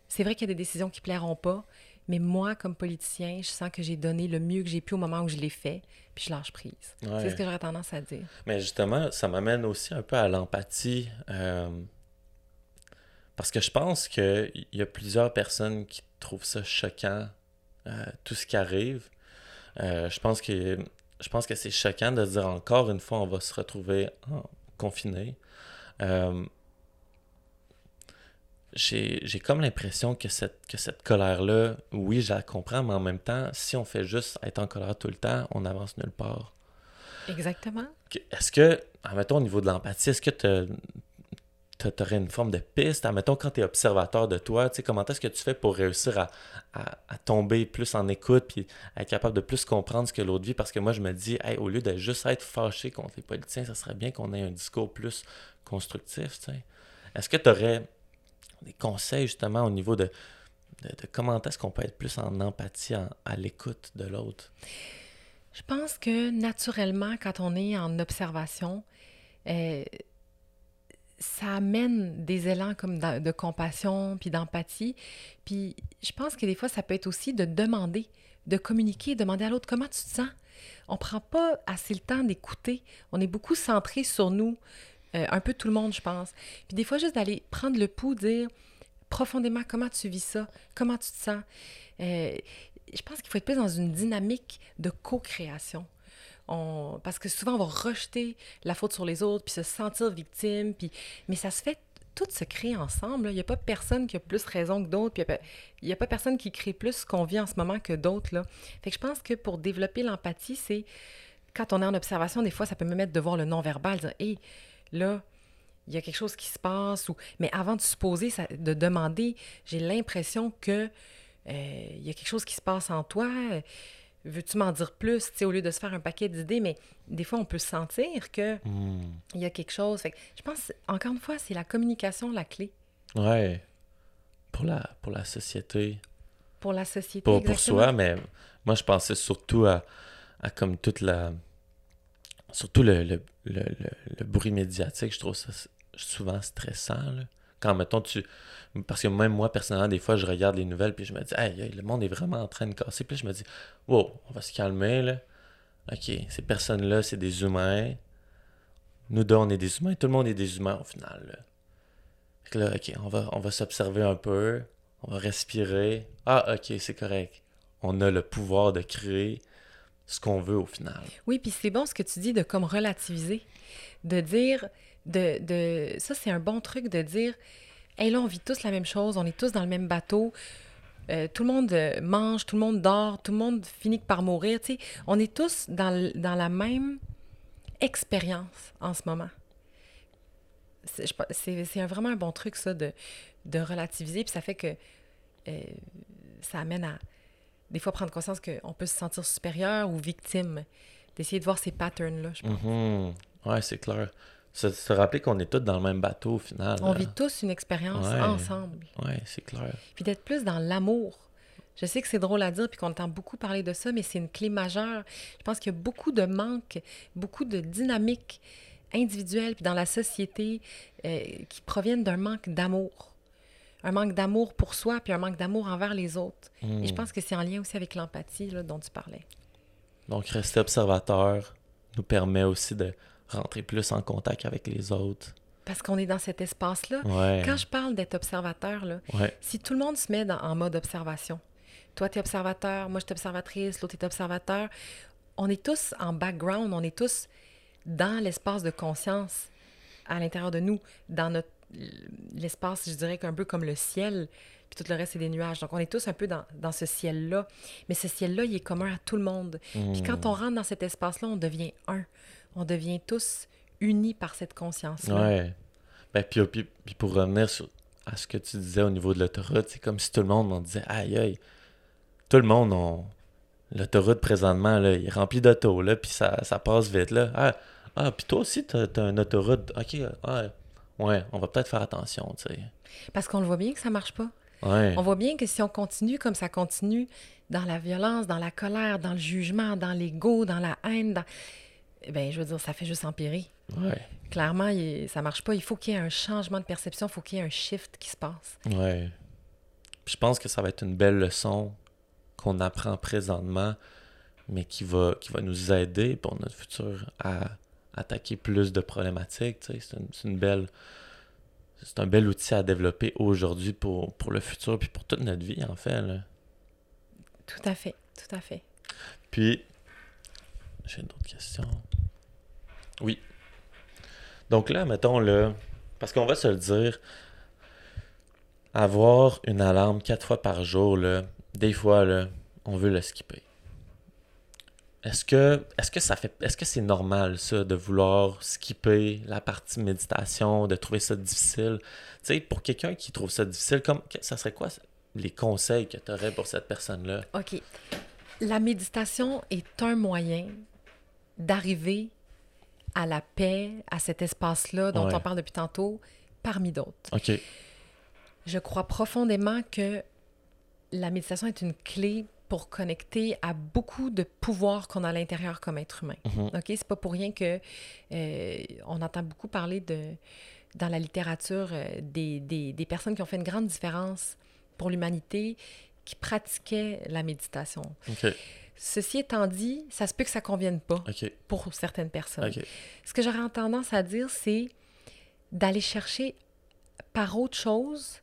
C'est vrai qu'il y a des décisions qui plairont pas, mais moi, comme politicien, je sens que j'ai donné le mieux que j'ai pu au moment où je l'ai fait, puis je lâche prise. C'est ce que j'aurais tendance à dire. Mais justement, ça m'amène aussi un peu à l'empathie. Euh, parce que je pense qu'il y a plusieurs personnes qui trouvent ça choquant, euh, tout ce qui arrive. Euh, je pense que je pense que c'est choquant de dire encore une fois, on va se retrouver en, confiné j'ai comme l'impression que cette, que cette colère-là, oui, je la comprends, mais en même temps, si on fait juste être en colère tout le temps, on n'avance nulle part. Exactement. Est-ce que, admettons, au niveau de l'empathie, est-ce que tu aurais une forme de piste? Admettons, quand tu es observateur de toi, tu sais, comment est-ce que tu fais pour réussir à, à, tomber plus en écoute puis être capable de plus comprendre ce que l'autre vit? Parce que moi, je me dis, hey, au lieu de juste être fâché contre les politiciens, ça serait bien qu'on ait un discours plus constructif, tu sais. Est-ce que tu aurais des conseils justement au niveau de, de, comment est-ce qu'on peut être plus en empathie, à l'écoute de l'autre? Je pense que naturellement, quand on est en observation, euh, ça amène des élans comme de, compassion puis d'empathie. Puis je pense que des fois, ça peut être aussi de demander, de communiquer, demander à l'autre comment tu te sens? On prend pas assez le temps d'écouter. On est beaucoup centré sur nous. Euh, un peu tout le monde, je pense. Puis des fois, juste d'aller prendre le pouls, dire profondément comment tu vis ça, comment tu te sens. Euh, je pense qu'il faut être plus dans une dynamique de co-création. On... Parce que souvent, on va rejeter la faute sur les autres, puis se sentir victime, puis... mais ça se fait, tout se crée ensemble. Il n'y a pas personne qui a plus raison que d'autres, il n'y a, pas personne qui crée plus ce qu'on vit en ce moment que d'autres. Fait que je pense que pour développer l'empathie, c'est quand on est en observation, des fois, ça peut me mettre de voir le non-verbal, dire Hé, là, il y a quelque chose qui se passe. Ou... Mais avant de supposer, de demander, j'ai l'impression que euh, il y a quelque chose qui se passe en toi. Veux-tu m'en dire plus, au lieu de se faire un paquet d'idées, mais des fois, on peut sentir que hmm. il y a quelque chose. je pense, encore une fois, c'est la communication la clé. Ouais. Pour la, pour la société. Pour la société, Pour, pour soi, mais moi, je pensais surtout à, à comme toute la surtout le, bruit médiatique, je trouve ça souvent stressant. Quand, mettons, tu. Parce que même moi, personnellement, des fois, je regarde les nouvelles, puis je me dis, hey, le monde est vraiment en train de casser. Puis je me dis, wow, on va se calmer, là. OK, ces personnes-là, c'est des humains. Nous deux, on est des humains. Tout le monde est des humains, au final. Là, OK, on va, on va s'observer un peu. On va respirer. Ah, OK, c'est correct. on a le pouvoir de créer ce qu'on veut au final. Oui, puis c'est bon ce que tu dis de comme relativiser, de dire, de, de ça c'est un bon truc de dire, hey là on vit tous la même chose, on est tous dans le même bateau, euh, tout le monde euh, mange, tout le monde dort, tout le monde finit par mourir, tu sais, on est tous dans, dans la même expérience en ce moment. C'est vraiment un bon truc ça de, de relativiser, puis ça fait que euh, ça amène à des fois prendre conscience qu'on peut se sentir supérieur ou victime, d'essayer de voir ces patterns-là, je pense. Mhm. Ouais, c'est clair. Se, se rappeler qu'on est tous dans le même bateau au final. On là. vit tous une expérience Ouais. ensemble. Ouais, c'est clair. Puis d'être plus dans l'amour. Je sais que c'est drôle à dire puis qu'on entend beaucoup parler de ça, mais c'est une clé majeure. Je pense qu'il y a beaucoup de manques, beaucoup de dynamiques individuelles puis dans la société euh, qui proviennent d'un manque d'amour. Un manque d'amour pour soi puis un manque d'amour envers les autres. Et je Mm. pense que c'est en lien aussi avec l'empathie dont tu parlais. Donc, rester observateur nous permet aussi de rentrer plus en contact avec les autres. Parce qu'on est dans cet espace-là. Ouais. Quand je parle d'être observateur, là, Ouais. si tout le monde se met dans- en mode observation, toi, tu es observateur, moi, je suis observatrice, l'autre est observateur, on est tous en background, on est tous dans l'espace de conscience à l'intérieur de nous, dans notre l'espace, je dirais qu'un peu comme le ciel, puis tout le reste, c'est des nuages. Donc, on est tous un peu dans, dans ce ciel-là. Mais ce ciel-là, il est commun à tout le monde. Puis quand Mm. on rentre dans cet espace-là, on devient un. On devient tous unis par cette conscience-là. Ouais. Ben, puis, puis, puis pour revenir sur, à ce que tu disais au niveau de l'autoroute, c'est comme si tout le monde on disait aïe aïe. Tout le monde, on... l'autoroute présentement, là, il est rempli d'autos, là, puis ça, ça passe vite. Là. Ah, ah puis toi aussi, t'as as une autoroute. Ok, ah, ouais, on va peut-être faire attention, tu sais. Parce qu'on le voit bien que ça marche pas. Ouais. On voit bien que si on continue comme ça continue, dans la violence, dans la colère, dans le jugement, dans l'ego, dans la haine, dans... eh ben, je veux dire, ça fait juste empirer. Ouais. Clairement, il- ça marche pas. Il faut qu'il y ait un changement de perception, il faut qu'il y ait un shift qui se passe. Ouais. Je pense que ça va être une belle leçon qu'on apprend présentement, mais qui va, qui va nous aider pour notre futur à attaquer plus de problématiques. tu sais. C'est une, belle. C'est un bel outil à développer aujourd'hui pour, pour le futur, puis pour toute notre vie, en fait. là. Tout à fait, tout à fait. Puis, j'ai d'autres questions. Oui. Donc là, mettons, là, parce qu'on va se le dire, avoir une alarme quatre fois par jour, là, des fois, là, on veut le skipper. Est-ce que, est-ce que ça fait, est-ce que c'est normal, ça, de vouloir skipper la partie méditation, de trouver ça difficile? Tu sais, pour quelqu'un qui trouve ça difficile, comme, ça serait quoi les conseils que tu aurais pour cette personne-là? OK. La méditation est un moyen d'arriver à la paix, à cet espace-là dont Ouais. on parle depuis tantôt, parmi d'autres. OK. Je crois profondément que la méditation est une clé pour connecter à beaucoup de pouvoirs qu'on a à l'intérieur comme être humain. Mhm. OK? C'est pas pour rien que euh, on entend beaucoup parler de dans la littérature euh, des, des, des personnes qui ont fait une grande différence pour l'humanité qui pratiquaient la méditation. OK. Ceci étant dit, ça se peut que ça convienne pas pour certaines personnes. Ce que j'aurais tendance à dire, c'est d'aller chercher par autre chose,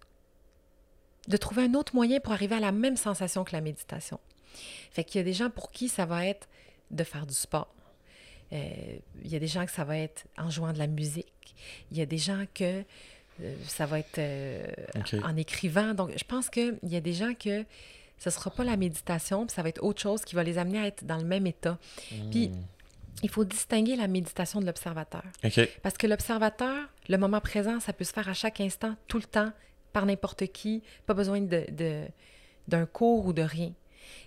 de trouver un autre moyen pour arriver à la même sensation que la méditation. Fait qu'il y a des gens pour qui ça va être de faire du sport. Euh, il y a des gens que ça va être en jouant de la musique. Il y a des gens que euh, ça va être euh, en écrivant. Donc, je pense qu'il y a des gens que ce ne sera pas la méditation, puis ça va être autre chose qui va les amener à être dans le même état. Puis, Hmm. il faut distinguer la méditation de l'observateur. Parce que l'observateur, le moment présent, ça peut se faire à chaque instant, tout le temps, par n'importe qui, pas besoin de, de- d'un cours ou de rien.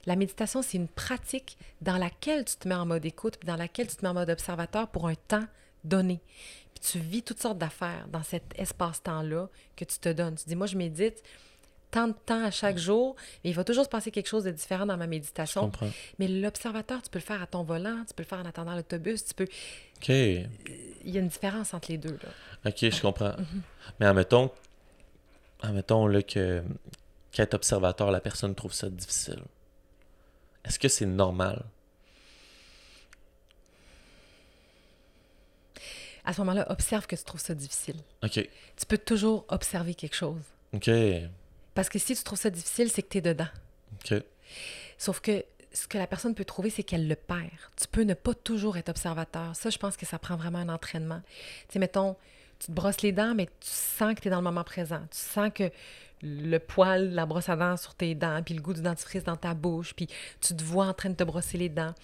La méditation, c'est une pratique dans laquelle tu te mets en mode écoute, puis dans laquelle tu te mets en mode observateur pour un temps donné. Puis tu vis toutes sortes d'affaires dans cet espace-temps-là que tu te donnes. Tu dis, moi, je médite tant de temps à chaque jour, mais il va toujours se passer quelque chose de différent dans ma Je méditation. comprends. Mais l'observateur, tu peux le faire à ton volant, tu peux le faire en attendant l'autobus, tu peux... OK. Il y a une différence entre les deux, là. OK, je comprends. Mhm. Mais admettons, admettons là, que qu'être observateur, la personne trouve ça difficile. Est-ce que c'est normal? À ce moment-là, observe que tu trouves ça difficile. OK. Tu peux toujours observer quelque chose. OK. Parce que si tu trouves ça difficile, c'est que tu es dedans. OK. Sauf que ce que la personne peut trouver, c'est qu'elle le perd. Tu peux ne pas toujours être observateur. Ça, je pense que ça prend vraiment un entraînement. Tu sais, mettons, tu te brosses les dents, mais tu sens que tu es dans le moment présent. Tu sens que le poil, la brosse à dents sur tes dents, puis le goût du dentifrice dans ta bouche, puis tu te vois en train de te brosser les dents.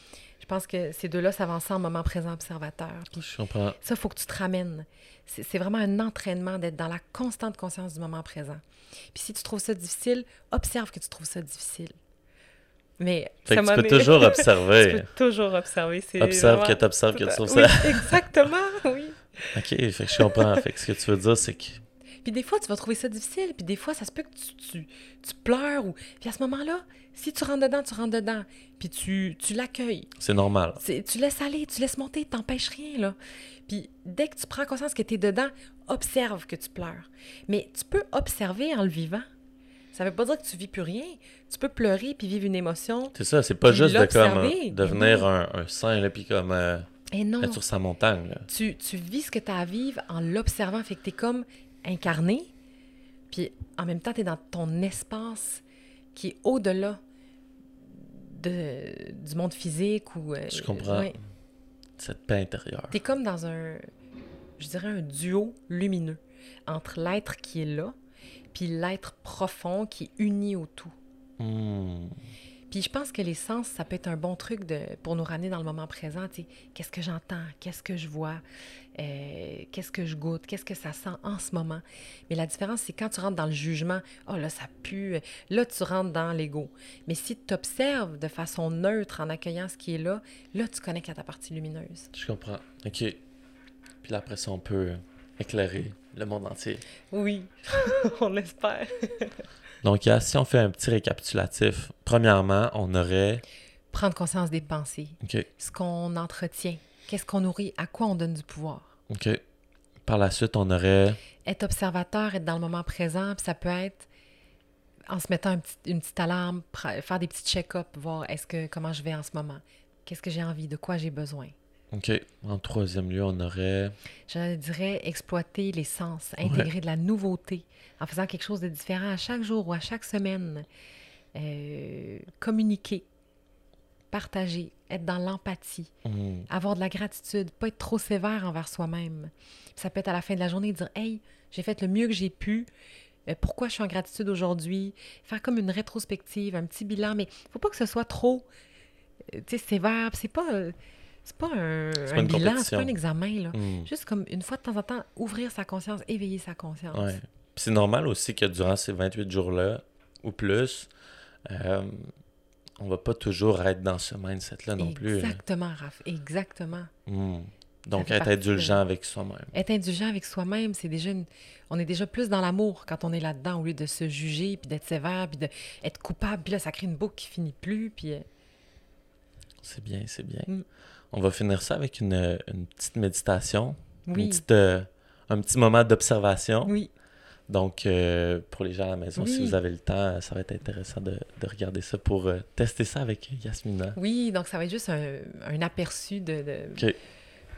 Je pense que ces deux-là s'avancent en moment présent observateur. Puis Je comprends. ça, il faut que tu te ramènes. C'est vraiment un entraînement d'être dans la constante conscience du moment présent. Puis si tu trouves ça difficile, observe que tu trouves ça difficile. Mais Fait ça que tu peux toujours tu observer. peux toujours observer. c'est Observe vraiment que tu observes que tu trouves ça. Oui, exactement, oui. Ok, fait que je comprends. fait que ce que tu veux dire, c'est que. Puis des fois, tu vas trouver ça difficile. Puis des fois, ça se peut que tu, tu, tu pleures. Ou... Puis à ce moment-là, si tu rentres dedans, tu rentres dedans. Puis tu, tu l'accueilles. C'est normal. Tu laisses aller, tu laisses monter, t'empêches rien, là. Puis dès que tu prends conscience que tu es dedans, observe que tu pleures. Mais tu peux observer en le vivant. Ça veut pas dire que tu vis plus rien. Tu peux pleurer puis vivre une émotion. C'est ça, c'est pas juste de comme euh, devenir un, un saint, là, puis comme euh, Et non, être sur sa montagne. Là. tu, tu vis ce que tu as à vivre en l'observant. Fait que tu es comme incarné. Puis en même temps, tu es dans ton espace qui est au-delà de, du monde physique ou... euh, Je comprends. ouais. Cette paix intérieure. T'es comme dans un, je dirais, un duo lumineux entre l'être qui est là, puis l'être profond qui est uni au tout. Hmm. Puis je pense que les sens, ça peut être un bon truc de, pour nous ramener dans le moment présent. Qu'est-ce que j'entends? Qu'est-ce que je vois? Euh, qu'est-ce que je goûte? Qu'est-ce que ça sent en ce moment? Mais la différence, c'est quand tu rentres dans le jugement, oh là, ça pue. Là, tu rentres dans l'ego. Mais si tu observes de façon neutre en accueillant ce qui est là, là, tu connectes à ta partie lumineuse. Je comprends. Ok. Puis là, après ça, on peut éclairer le monde entier. Oui, on espère. Donc, si on fait un petit récapitulatif, premièrement, on aurait. Prendre conscience des pensées, Ok. ce qu'on entretient, qu'est-ce qu'on nourrit, à quoi on donne du pouvoir? Ok. Par la suite, on aurait. Être observateur, être dans le moment présent, puis ça peut être en se mettant un petit- une petite alarme, faire des petits check-up, voir est-ce que comment je vais en ce moment, qu'est-ce que j'ai envie, de quoi j'ai besoin? Ok. En troisième lieu, on aurait. Je dirais exploiter les sens, intégrer de la nouveauté en faisant quelque chose de différent à chaque jour ou à chaque semaine. Euh, communiquer, partager, être dans l'empathie, Hmm. avoir de la gratitude, pas être trop sévère envers soi-même. Ça peut être à la fin de la journée dire Hey, j'ai fait le mieux que j'ai pu. Euh, pourquoi je suis en gratitude aujourd'hui? Faire comme une rétrospective, un petit bilan, mais faut pas que ce soit trop euh, sévère. C'est pas, c'est pas un, pas un bilan, c'est pas un examen. Là. Hmm. Juste comme une fois de temps en temps, ouvrir sa conscience, éveiller sa conscience. Ouais. C'est normal aussi que durant ces 28 jours-là, ou plus, euh, on va pas toujours être dans ce mindset-là non plus. là. Exactement, Raph, exactement. Hmm. Donc, être de- indulgent avec soi-même. Être indulgent avec soi-même, c'est déjà une... On est déjà plus dans l'amour quand on est là-dedans, au lieu de se juger, puis d'être sévère, puis d'être coupable, puis là, ça crée une boucle qui finit plus, puis... euh, C'est bien, c'est bien. Mm. On va finir ça avec une, une petite méditation, Oui, une petite, euh, un petit moment d'observation. oui, Donc, euh, pour les gens à la maison, si vous avez le temps, ça va être intéressant de, de regarder ça pour euh, tester ça avec Yasmina. oui, donc ça va être juste un, un aperçu de...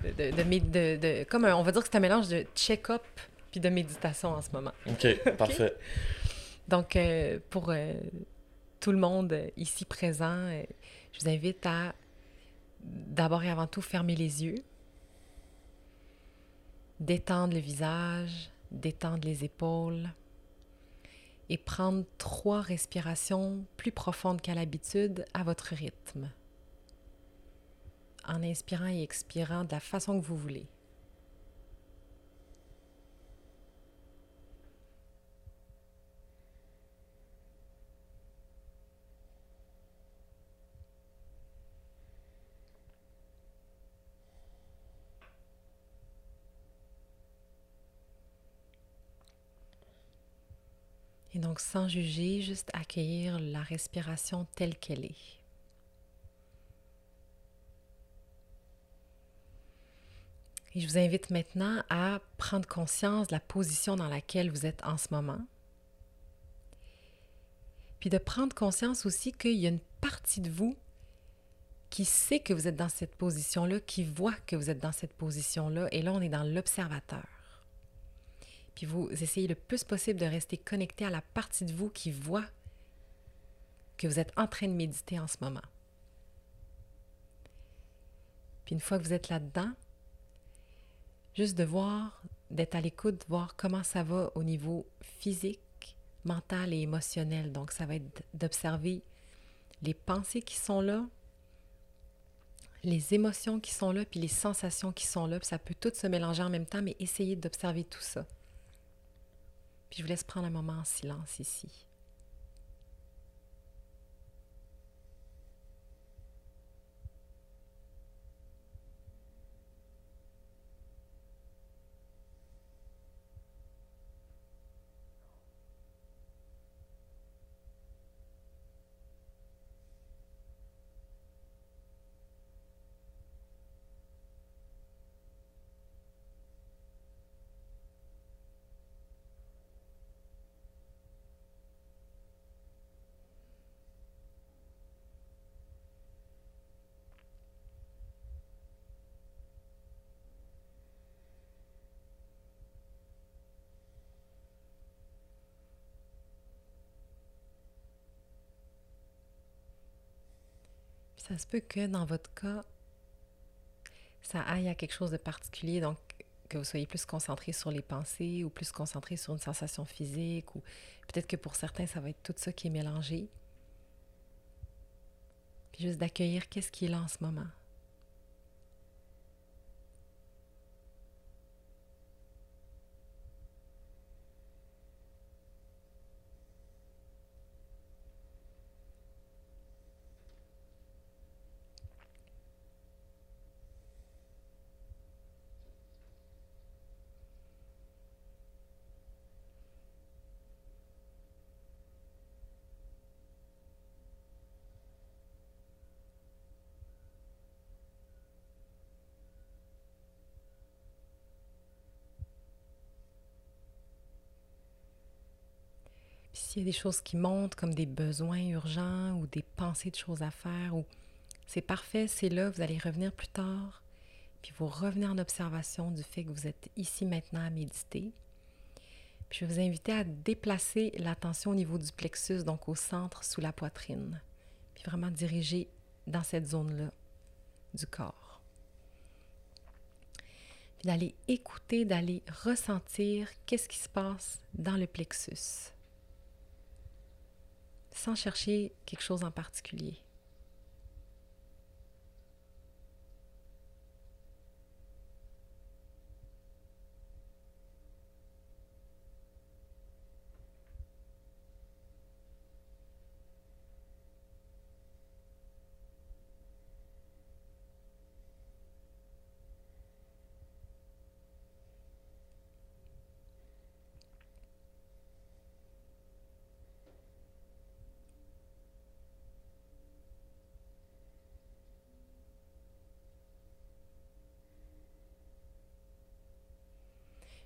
de, comme un- on va dire que c'est un mélange de check-up puis de méditation en ce moment. OK, parfait. Donc, pour tout le monde ici présent, je vous invite à d'abord et avant tout fermer les yeux, détendre le visage, détendre les épaules et prendre trois respirations plus profondes qu'à l'habitude à votre rythme, en inspirant et expirant de la façon que vous voulez. Et donc, sans juger, juste accueillir la respiration telle qu'elle est. Et je vous invite maintenant à prendre conscience de la position dans laquelle vous êtes en ce moment. Puis de prendre conscience aussi qu'il y a une partie de vous qui sait que vous êtes dans cette position-là, qui voit que vous êtes dans cette position-là. Et là, on est dans l'observateur. Puis vous essayez le plus possible de rester connecté à la partie de vous qui voit que vous êtes en train de méditer en ce moment. Puis une fois que vous êtes là-dedans, juste de voir, d'être à l'écoute, de voir comment ça va au niveau physique, mental et émotionnel. Donc ça va être d'observer les pensées qui sont là, les émotions qui sont là, puis les sensations qui sont là. Ça peut tout se mélanger en même temps, mais essayez d'observer tout ça. Puis je vous laisse prendre un moment en silence ici. Ça se peut que dans votre cas, ça aille à quelque chose de particulier, donc que vous soyez plus concentré sur les pensées ou plus concentré sur une sensation physique, ou peut-être que pour certains, ça va être tout ça qui est mélangé. Puis juste d'accueillir qu'est-ce qui est là en ce moment. S'il y a des choses qui montent comme des besoins urgents ou des pensées de choses à faire, ou c'est parfait, c'est là, vous allez revenir plus tard, puis vous revenez en observation du fait que vous êtes ici maintenant à méditer. Puis je vais vous inviter à déplacer l'attention au niveau du plexus, donc au centre sous la poitrine, puis vraiment diriger dans cette zone-là du corps. Puis d'aller écouter, d'aller ressentir qu'est-ce qui se passe dans le plexus sans chercher quelque chose en particulier.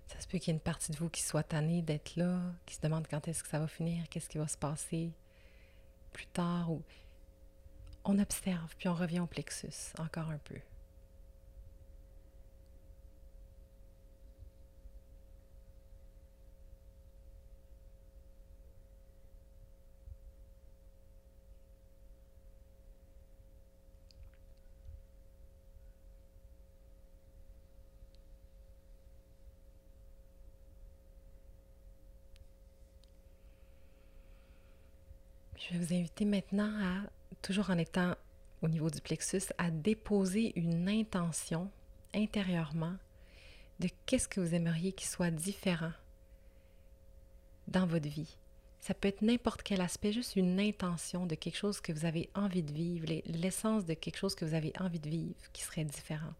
Ça se peut qu'il y ait une partie de vous qui soit tannée d'être là, qui se demande quand est-ce que ça va finir, qu'est-ce qui va se passer plus tard. Ou... On observe, puis on revient au plexus encore un peu. Je vais vous inviter maintenant à, toujours en étant au niveau du plexus, à déposer une intention intérieurement de qu'est-ce que vous aimeriez qu'il soit différent dans votre vie. Ça peut être n'importe quel aspect, juste une intention de quelque chose que vous avez envie de vivre, l'essence de quelque chose que vous avez envie de vivre qui serait différent.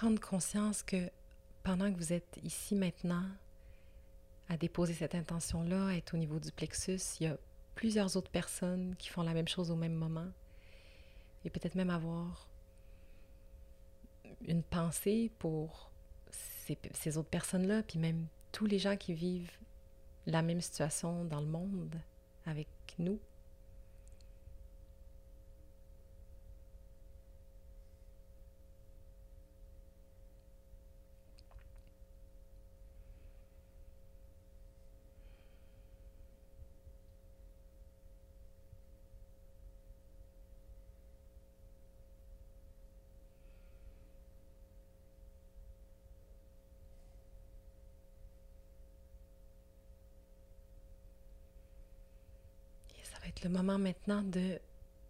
Prendre conscience que pendant que vous êtes ici maintenant, à déposer cette intention-là, à être au niveau du plexus, il y a plusieurs autres personnes qui font la même chose au même moment. Et peut-être même avoir une pensée pour ces, ces autres personnes-là, puis même tous les gens qui vivent la même situation dans le monde avec nous. Le moment maintenant de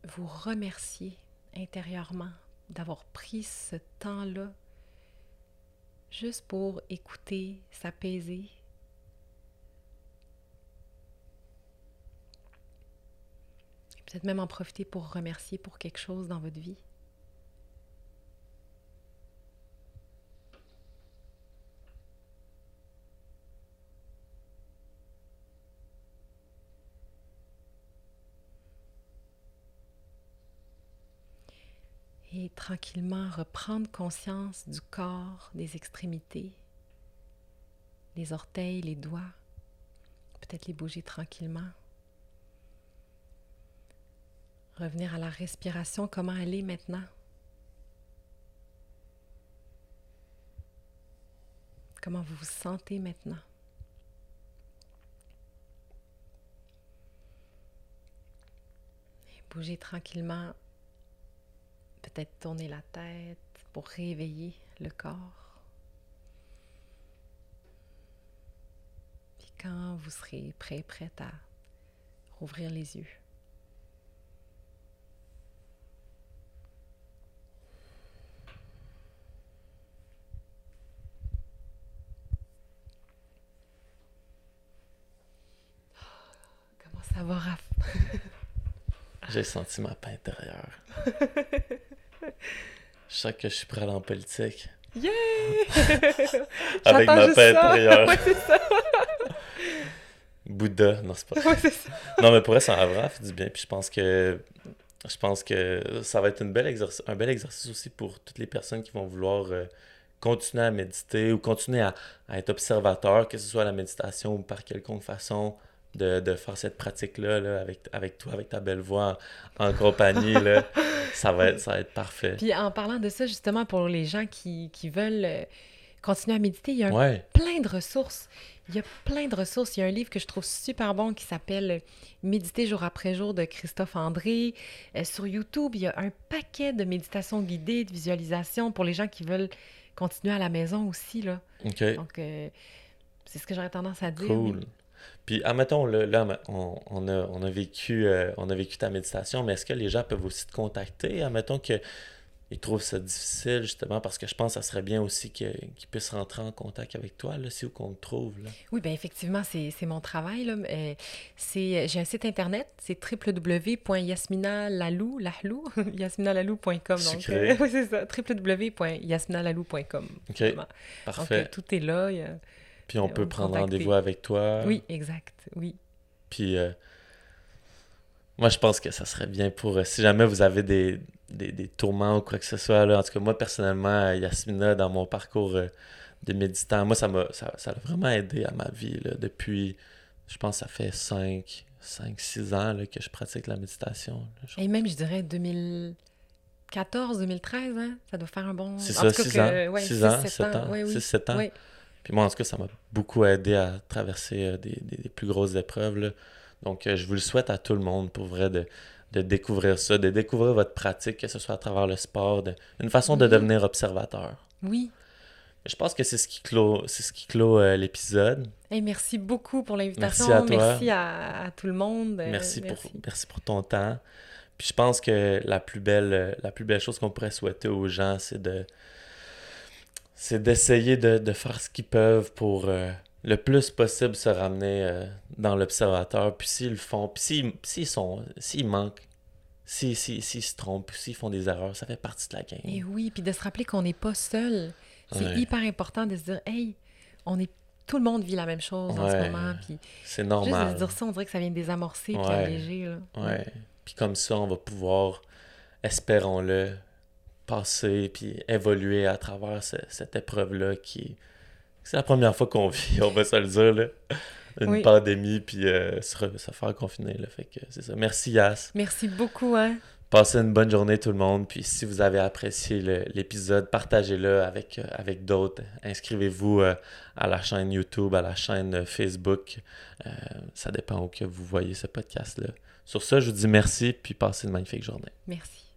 vous remercier intérieurement d'avoir pris ce temps-là juste pour écouter, s'apaiser. Peut-être même en profiter pour remercier pour quelque chose dans votre vie. et tranquillement reprendre conscience du corps, des extrémités, les orteils, les doigts, peut-être les bouger tranquillement. Revenir à la respiration, comment elle est maintenant? Comment vous vous sentez maintenant? Et bougez tranquillement peut-être tourner la tête pour réveiller le corps. Puis quand vous serez prêt, prête à rouvrir les yeux. Comment ça va, Raph? J'ai senti ma paix intérieure. je sens que je suis prêt à en politique. Yeah! Avec ma paix intérieure. Bouddha, non, c'est pas ouais, ça. Non, mais pour elle, ça a vraiment fait du bien. Puis je pense que je pense que ça va être une belle exercice, un bel exercice aussi pour toutes les personnes qui vont vouloir euh, continuer à méditer ou continuer à, à, être observateur, que ce soit la méditation ou par quelconque façon de, de faire cette pratique-là là, avec, avec toi, avec ta belle voix en, en compagnie. là, ça, va être, ça va être parfait. Puis en parlant de ça, justement, pour les gens qui, qui veulent euh, continuer à méditer, il y a un- Ouais. plein de ressources. Il y a plein de ressources. Il y a un livre que je trouve super bon qui s'appelle Méditer jour après jour de Christophe André. Euh, sur YouTube, il y a un paquet de méditations guidées, de visualisations pour les gens qui veulent continuer à la maison aussi. Là. Donc, euh, c'est ce que j'aurais tendance à dire. Cool. Puis, admettons, là, là, on, on a, on, a vécu, euh, on a vécu ta méditation, mais est-ce que les gens peuvent aussi te contacter? Admettons qu'ils trouvent ça difficile, justement, parce que je pense que ça serait bien aussi que- qu'ils puissent rentrer en contact avec toi, là, si où qu'on te trouve, là. Oui, bien effectivement, c'est mon travail. là. Euh, c'est- J'ai un site internet, c'est www.yasminalalou, lahlou, yasminalalou.com. Donc, euh, oui, c'est ça, www.yasminalalou.com. OK, justement. Donc, euh, tout est là. il y a- Puis on on peut prendre rendez-vous avec toi. Oui, exact, oui. Puis, euh, moi, je pense que ça serait bien pour, euh, si jamais vous avez des, des, des tourments ou quoi que ce soit, là, en tout cas, moi, personnellement, euh, Yasmina, dans mon parcours euh, de méditant, moi, ça m'a ça, ça a vraiment aidé à ma vie, là, depuis, je pense, ça fait 5, 5 6 ans là, que je pratique la méditation. là. Et même, je dirais, 2014, 2013, hein? ça doit faire un bon... C'est ça, tout cas 6 que- ans, ouais, 6 six, ans, sept 7 ans, Oui, oui. 6, 7 ans. Oui. Puis moi, en tout cas, ça m'a beaucoup aidé à traverser euh, des, des- des plus grosses épreuves. là. Donc, euh, je vous le souhaite à tout le monde, pour vrai, de, de découvrir ça, de découvrir votre pratique, que ce soit à travers le sport, de- une façon de devenir observateur. Oui. Je pense que c'est ce qui clôt, c'est ce qui clôt euh, l'épisode. Hey, merci beaucoup pour l'invitation. Merci à toi. Merci à, à tout le monde. Euh, Merci, Pour, merci pour ton temps. Puis je pense que la plus belle, la plus belle chose qu'on pourrait souhaiter aux gens, c'est de c'est d'essayer de, de faire ce qu'ils peuvent pour euh, le plus possible se ramener euh, dans l'observateur. Puis s'ils le font, puis s'ils, s'ils sont, s'ils manquent, s'ils, s'ils, s'ils se trompent, s'ils font des erreurs, ça fait partie de la game. Et oui, puis de se rappeler qu'on n'est pas seul. C'est Ouais. hyper important de se dire, hey, on est tout le monde vit la même chose en ce moment. Puis C'est juste normal. de se dire ça, on dirait que ça vient désamorcer puis Ouais. alléger. Là. Ouais. Puis comme ça, on va pouvoir, espérons-le, passer puis évoluer à travers ce- cette épreuve-là qui c'est la première fois qu'on vit, on va se le dire, là. Une Oui. pandémie, puis euh, se, re- se faire confiner, là. Fait que c'est ça. Merci, Yas. Merci beaucoup. Hein? Passez une bonne journée, tout le monde. Puis si vous avez apprécié l'épisode, partagez-le avec, euh, avec d'autres. Inscrivez-vous euh, à la chaîne YouTube, à la chaîne euh, Facebook. Ça dépend où que vous voyez ce podcast-là. Sur ça, je vous dis merci, puis passez une magnifique journée. Merci.